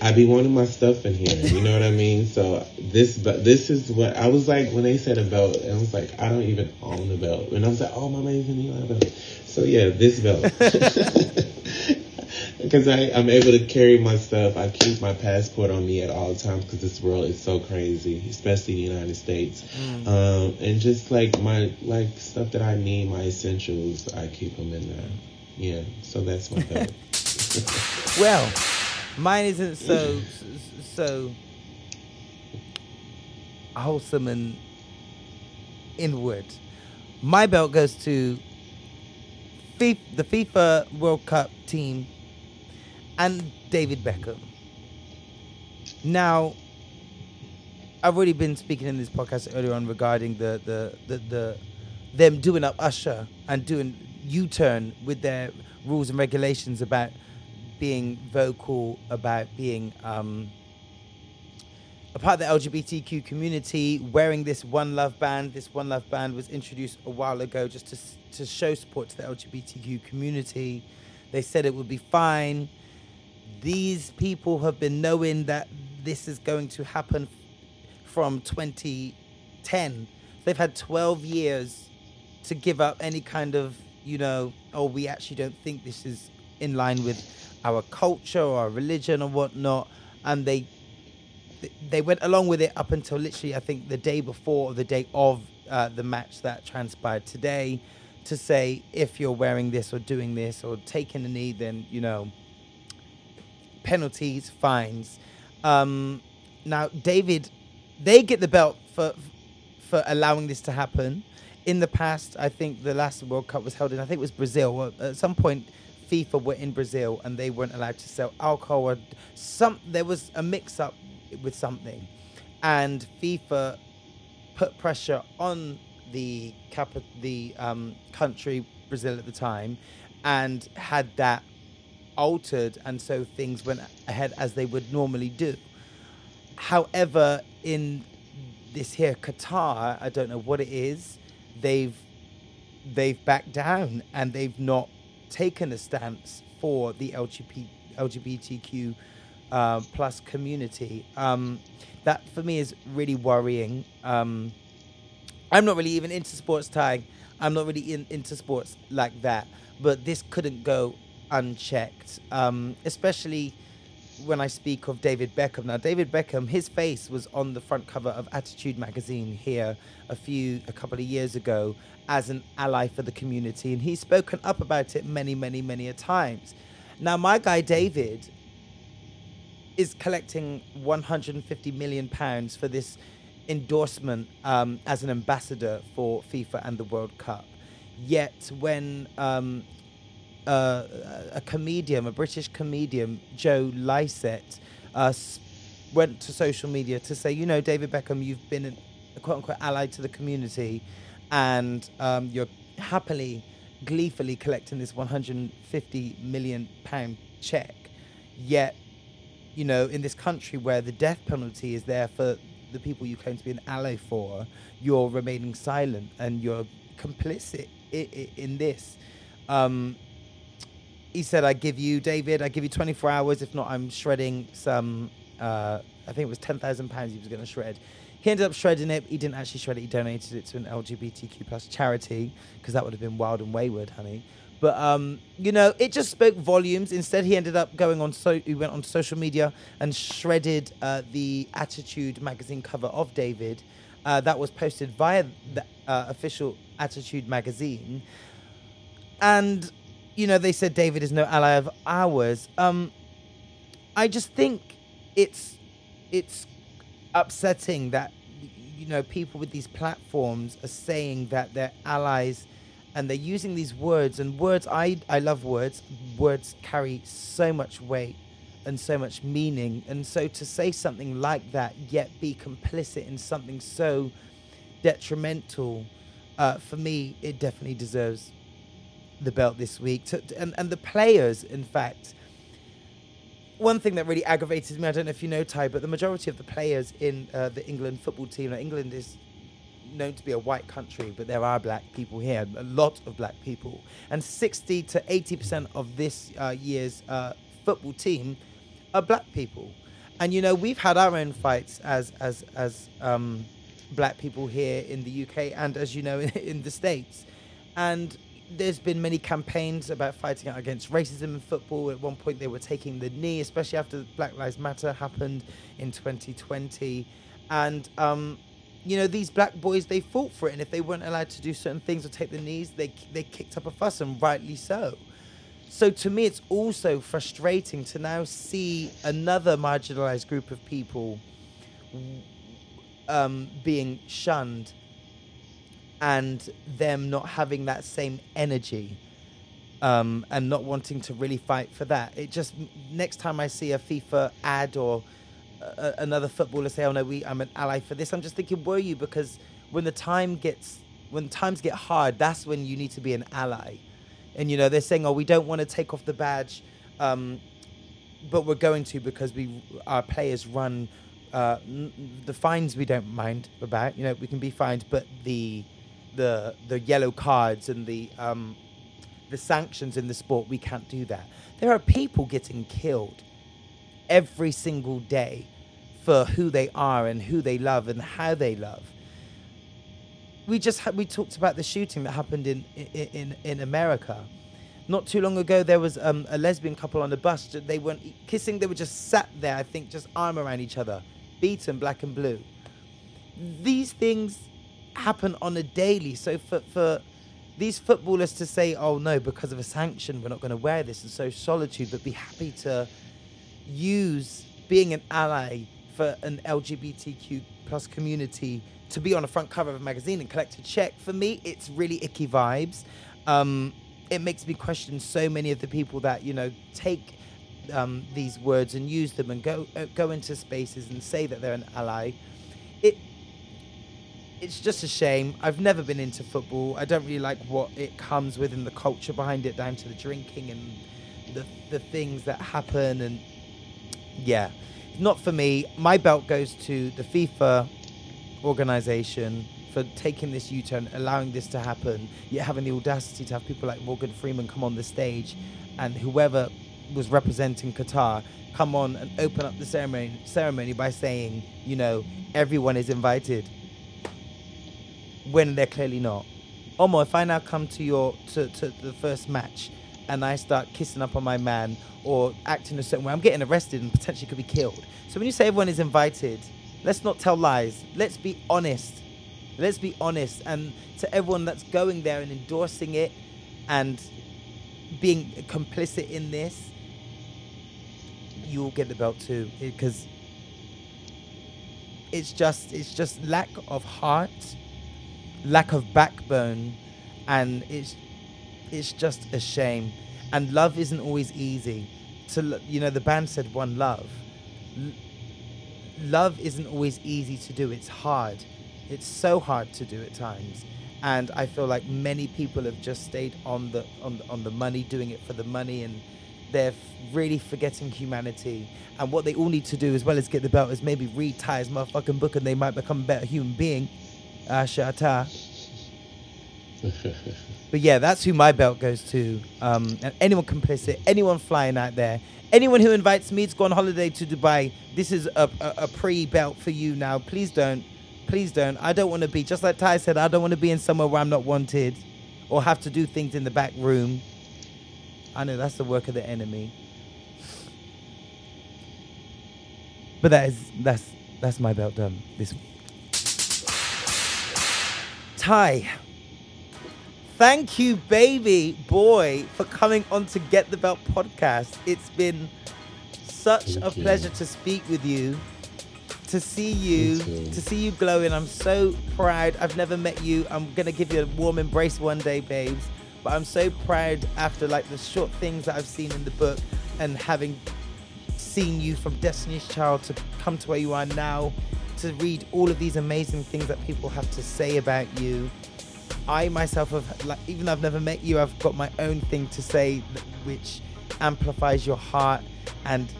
I be wanting my stuff in here. You know what I mean? So this, but this is what I was like when they said a belt, and I was like, I don't even own a belt, and I was like, oh my Mason Eli belt. So yeah, this belt. Because I, I'm able to carry my stuff. I keep my passport on me at all times because this world is so crazy, especially the United States. Um, and just like my like stuff that I need, my essentials, I keep them in there. Yeah, so that's my belt. Well, mine isn't so so wholesome and inward. My belt goes to the FIFA World Cup team and David Beckham. Now, I've already been speaking in this podcast earlier on regarding the the the, the them doing up Usher and doing U-turn with their rules and regulations about being vocal, about being um, a part of the LGBTQ community, wearing this One Love band. This One Love band was introduced a while ago just to to show support to the LGBTQ community. They said it would be fine. These people have been knowing that this is going to happen from 2010. They've had 12 years to give up any kind of, you know, oh, we actually don't think this is in line with our culture or our religion or whatnot. And they they went along with it up until literally, I think, the day before or the day of uh, the match that transpired today to say if you're wearing this or doing this or taking a knee, then, you know, penalties, fines. Um, now, David, they get the belt for for allowing this to happen. In the past, I think the last World Cup was held in, I think it was Brazil. At some point, FIFA were in Brazil and they weren't allowed to sell alcohol. Or some there was a mix-up with something, and FIFA put pressure on the capi- the um, country Brazil at the time, and had that altered, and so things went ahead as they would normally do. However, in this here Qatar, I don't know what it is, they've they've backed down and they've not taken a stance for the LGBT, LGBTQ uh, plus community. Um, that for me is really worrying. Um, I'm not really even into sports tag. I'm not really in, into sports like that. But this couldn't go unchecked, um, especially when I speak of David Beckham. Now, David Beckham, his face was on the front cover of Attitude magazine here a few, a couple of years ago as an ally for the community, and he's spoken up about it many, many, many a times. Now, my guy David is collecting 150 million pounds for this endorsement um, as an ambassador for FIFA and the World Cup. Yet, when um, a comedian, a British comedian, Joe Lycett, uh, went to social media to say, you know, David Beckham, you've been a quote unquote ally to the community, and um, you're happily, gleefully collecting this 150 million pound check. Yet, you know, in this country where the death penalty is there for the people you claim to be an ally for, you're remaining silent and you're complicit i- i- in this. Um, he said, I give you, David, I give you 24 hours. If not, I'm shredding some, uh, I think it was 10,000 pounds he was going to shred. He ended up shredding it. He didn't actually shred it. He donated it to an LGBTQ plus charity because that would have been wild and wayward, honey. But um, you know, it just spoke volumes. Instead, he ended up going on. So he went on social media and shredded uh, the Attitude magazine cover of David. Uh, that was posted via the uh, official Attitude magazine and you know they said David is no ally of ours. Um, I just think it's it's upsetting that you know people with these platforms are saying that they're allies and they're using these words and words I I love words words carry so much weight and so much meaning and so to say something like that yet be complicit in something so detrimental uh, for me it definitely deserves the belt this week, to, and and the players, in fact. One thing that really aggravated me, I don't know if you know Ty, but the majority of the players in uh, the England football team, like England is known to be a white country, but there are black people here, a lot of black people, and 60 to 80 percent of this uh, year's uh, football team are black people. And you know, we've had our own fights as as as um, black people here in the UK, and as you know, in, in the states. And there's been many campaigns about fighting out against racism in football. At one point, they were taking the knee, especially after Black Lives Matter happened in 2020. And um, you know, these black boys, they fought for it. And if they weren't allowed to do certain things or take the knees, they, they kicked up a fuss, and rightly so. So to me, it's also frustrating to now see another marginalized group of people um, being shunned and them not having that same energy um, and not wanting to really fight for that. It just, next time I see a FIFA ad or uh, another footballer say, "Oh no, we I'm an ally for this." I'm just thinking, were you? Because when the time gets when times get hard, that's when you need to be an ally. And you know, they're saying, "Oh, we don't want to take off the badge, um, but we're going to because we our players run uh, the fines. We don't mind about. You know, we can be fined, but the the the yellow cards and the um, the sanctions in the sport, we can't do that. There are people getting killed every single day for who they are and who they love and how they love. We just ha- we talked about the shooting that happened in in in America. Not too long ago, there was um, a lesbian couple on the bus. They weren't kissing; they were just sat there. I think just arm around each other, beaten black and blue. These things happen on a daily. So for for these footballers to say, "Oh no, because of a sanction, we're not going to wear this," and so solitude, but be happy to use being an ally for an LGBTQ plus community to be on the front cover of a magazine and collect a check. For me, it's really icky vibes. Um, it makes me question so many of the people that you know take um, these words and use them and go uh, go into spaces and say that they're an ally. It it's just a shame. I've never been into football. I don't really like what it comes with and the culture behind it, down to the drinking and the the things that happen and yeah, not for me. My belt goes to the FIFA organization for taking this U-turn, allowing this to happen, yet having the audacity to have people like Morgan Freeman come on the stage, and whoever was representing Qatar come on and open up the ceremony ceremony by saying, you know, everyone is invited, when they're clearly not. Omo, if I now come to your to, to the first match and I start kissing up on my man or acting a certain way, I'm getting arrested and potentially could be killed. So when you say everyone is invited, let's not tell lies. Let's be honest. Let's be honest. And to everyone that's going there and endorsing it and being complicit in this, you will get the belt too. Because it's just it's just lack of heart, lack of backbone, and it's it's just a shame. And love isn't always easy. To you know, the band said one love. L- love isn't always easy to do. It's hard. It's so hard to do at times. And I feel like many people have just stayed on the on on the money, doing it for the money, and they're really forgetting humanity. And what they all need to do, as well as get the belt, is maybe read Ty's motherfucking book, and they might become a better human being. Ah, shata. But yeah, that's who my belt goes to. Um, and anyone complicit, anyone flying out there, anyone who invites me to go on holiday to Dubai, this is a, a, a pre-belt for you now. Please don't, please don't. I don't want to be just like Ty said. I don't want to be in somewhere where I'm not wanted, or have to do things in the back room. I know that's the work of the enemy. But that is that's that's my belt done this week. Ty. Thank you, baby boy, for coming on to Get the Belt podcast. It's been such Thank a you. pleasure to speak with you, to see you, to see you glowing. I'm so proud. I've never met you. I'm gonna give you a warm embrace one day, babes. But I'm so proud after like the short things that I've seen in the book and having seen you from Destiny's Child to come to where you are now, to read all of these amazing things that people have to say about you. I myself have like even though I've never met you, I've got my own thing to say which amplifies your heart and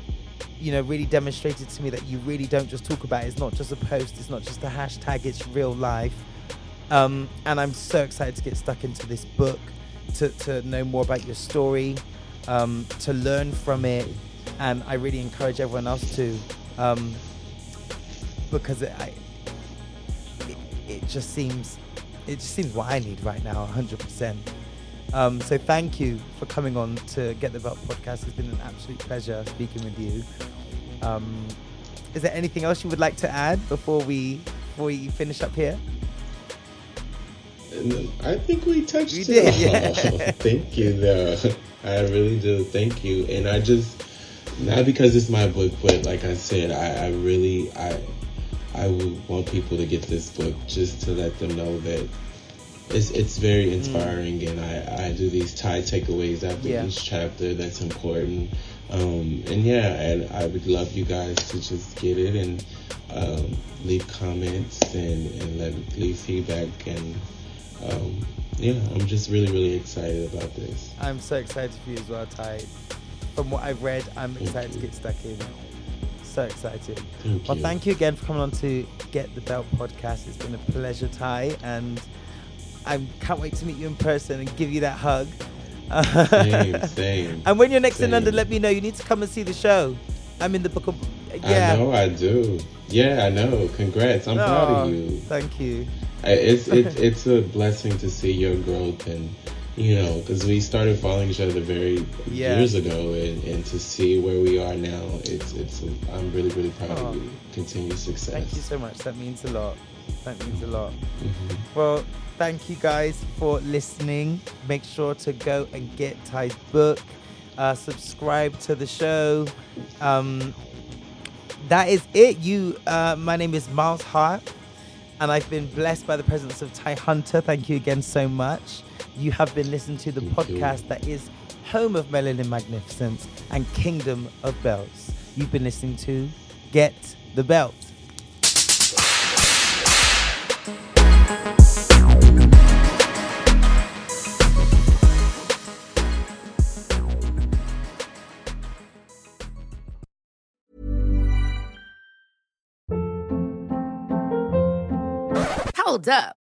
you know really demonstrated to me that you really don't just talk about it. It's not just a post. It's not just a hashtag. It's real life. Um, and I'm so excited to get stuck into this book, to, to know more about your story, um, to learn from it, and I really encourage everyone else to, um, because it, I, it, it just seems, it just seems what I need right now, 100%. Um, so thank you for coming on to Get the Belt podcast. It's been an absolute pleasure speaking with you. Um, is there anything else you would like to add before we before we finish up here? I think we touched did, yeah. Thank you, though. I really do. Thank you. And I just, not because it's my book, but like I said, I, I really, I, I would want people to get this book just to let them know that it's it's very inspiring, and I I do these Ty takeaways after Yeah. each chapter. That's important. Um, and yeah, and I would love you guys to just get it and um, leave comments and, and let leave feedback and um, yeah, I'm just really really excited about this. I'm so excited for you as well, Ty. From what I've read, I'm excited to get stuck in. So excited. Thank well, you. thank you again for coming on to Get the Belt podcast. It's been a pleasure, Ty, and I can't wait to meet you in person and give you that hug. Same, same. and when you're next in. London, let me know. You need to come and see the show. I'm in the book of. Yeah. I know I do. Yeah, I know. Congrats. I'm proud Oh, of you. Thank you. It's it's it's a blessing to see your growth and you know because we started following each other very Yeah. years ago and, and to see where we are now it's it's I'm really really proud Oh. of you. Continued success. Thank you so much. That means a lot. That means a lot. Mhm. Well, thank you guys for listening. Make sure to go and get Ty's book. Uh, subscribe to the show. Um, that is it. You. Uh, my name is Miles Hart, and I've been blessed by the presence of Ty Hunter. Thank you again so much. You have been listening to the Thank you. podcast that is home of Melanin Magnificence and Kingdom of Belts. You've been listening to Get the Belt. Hold up.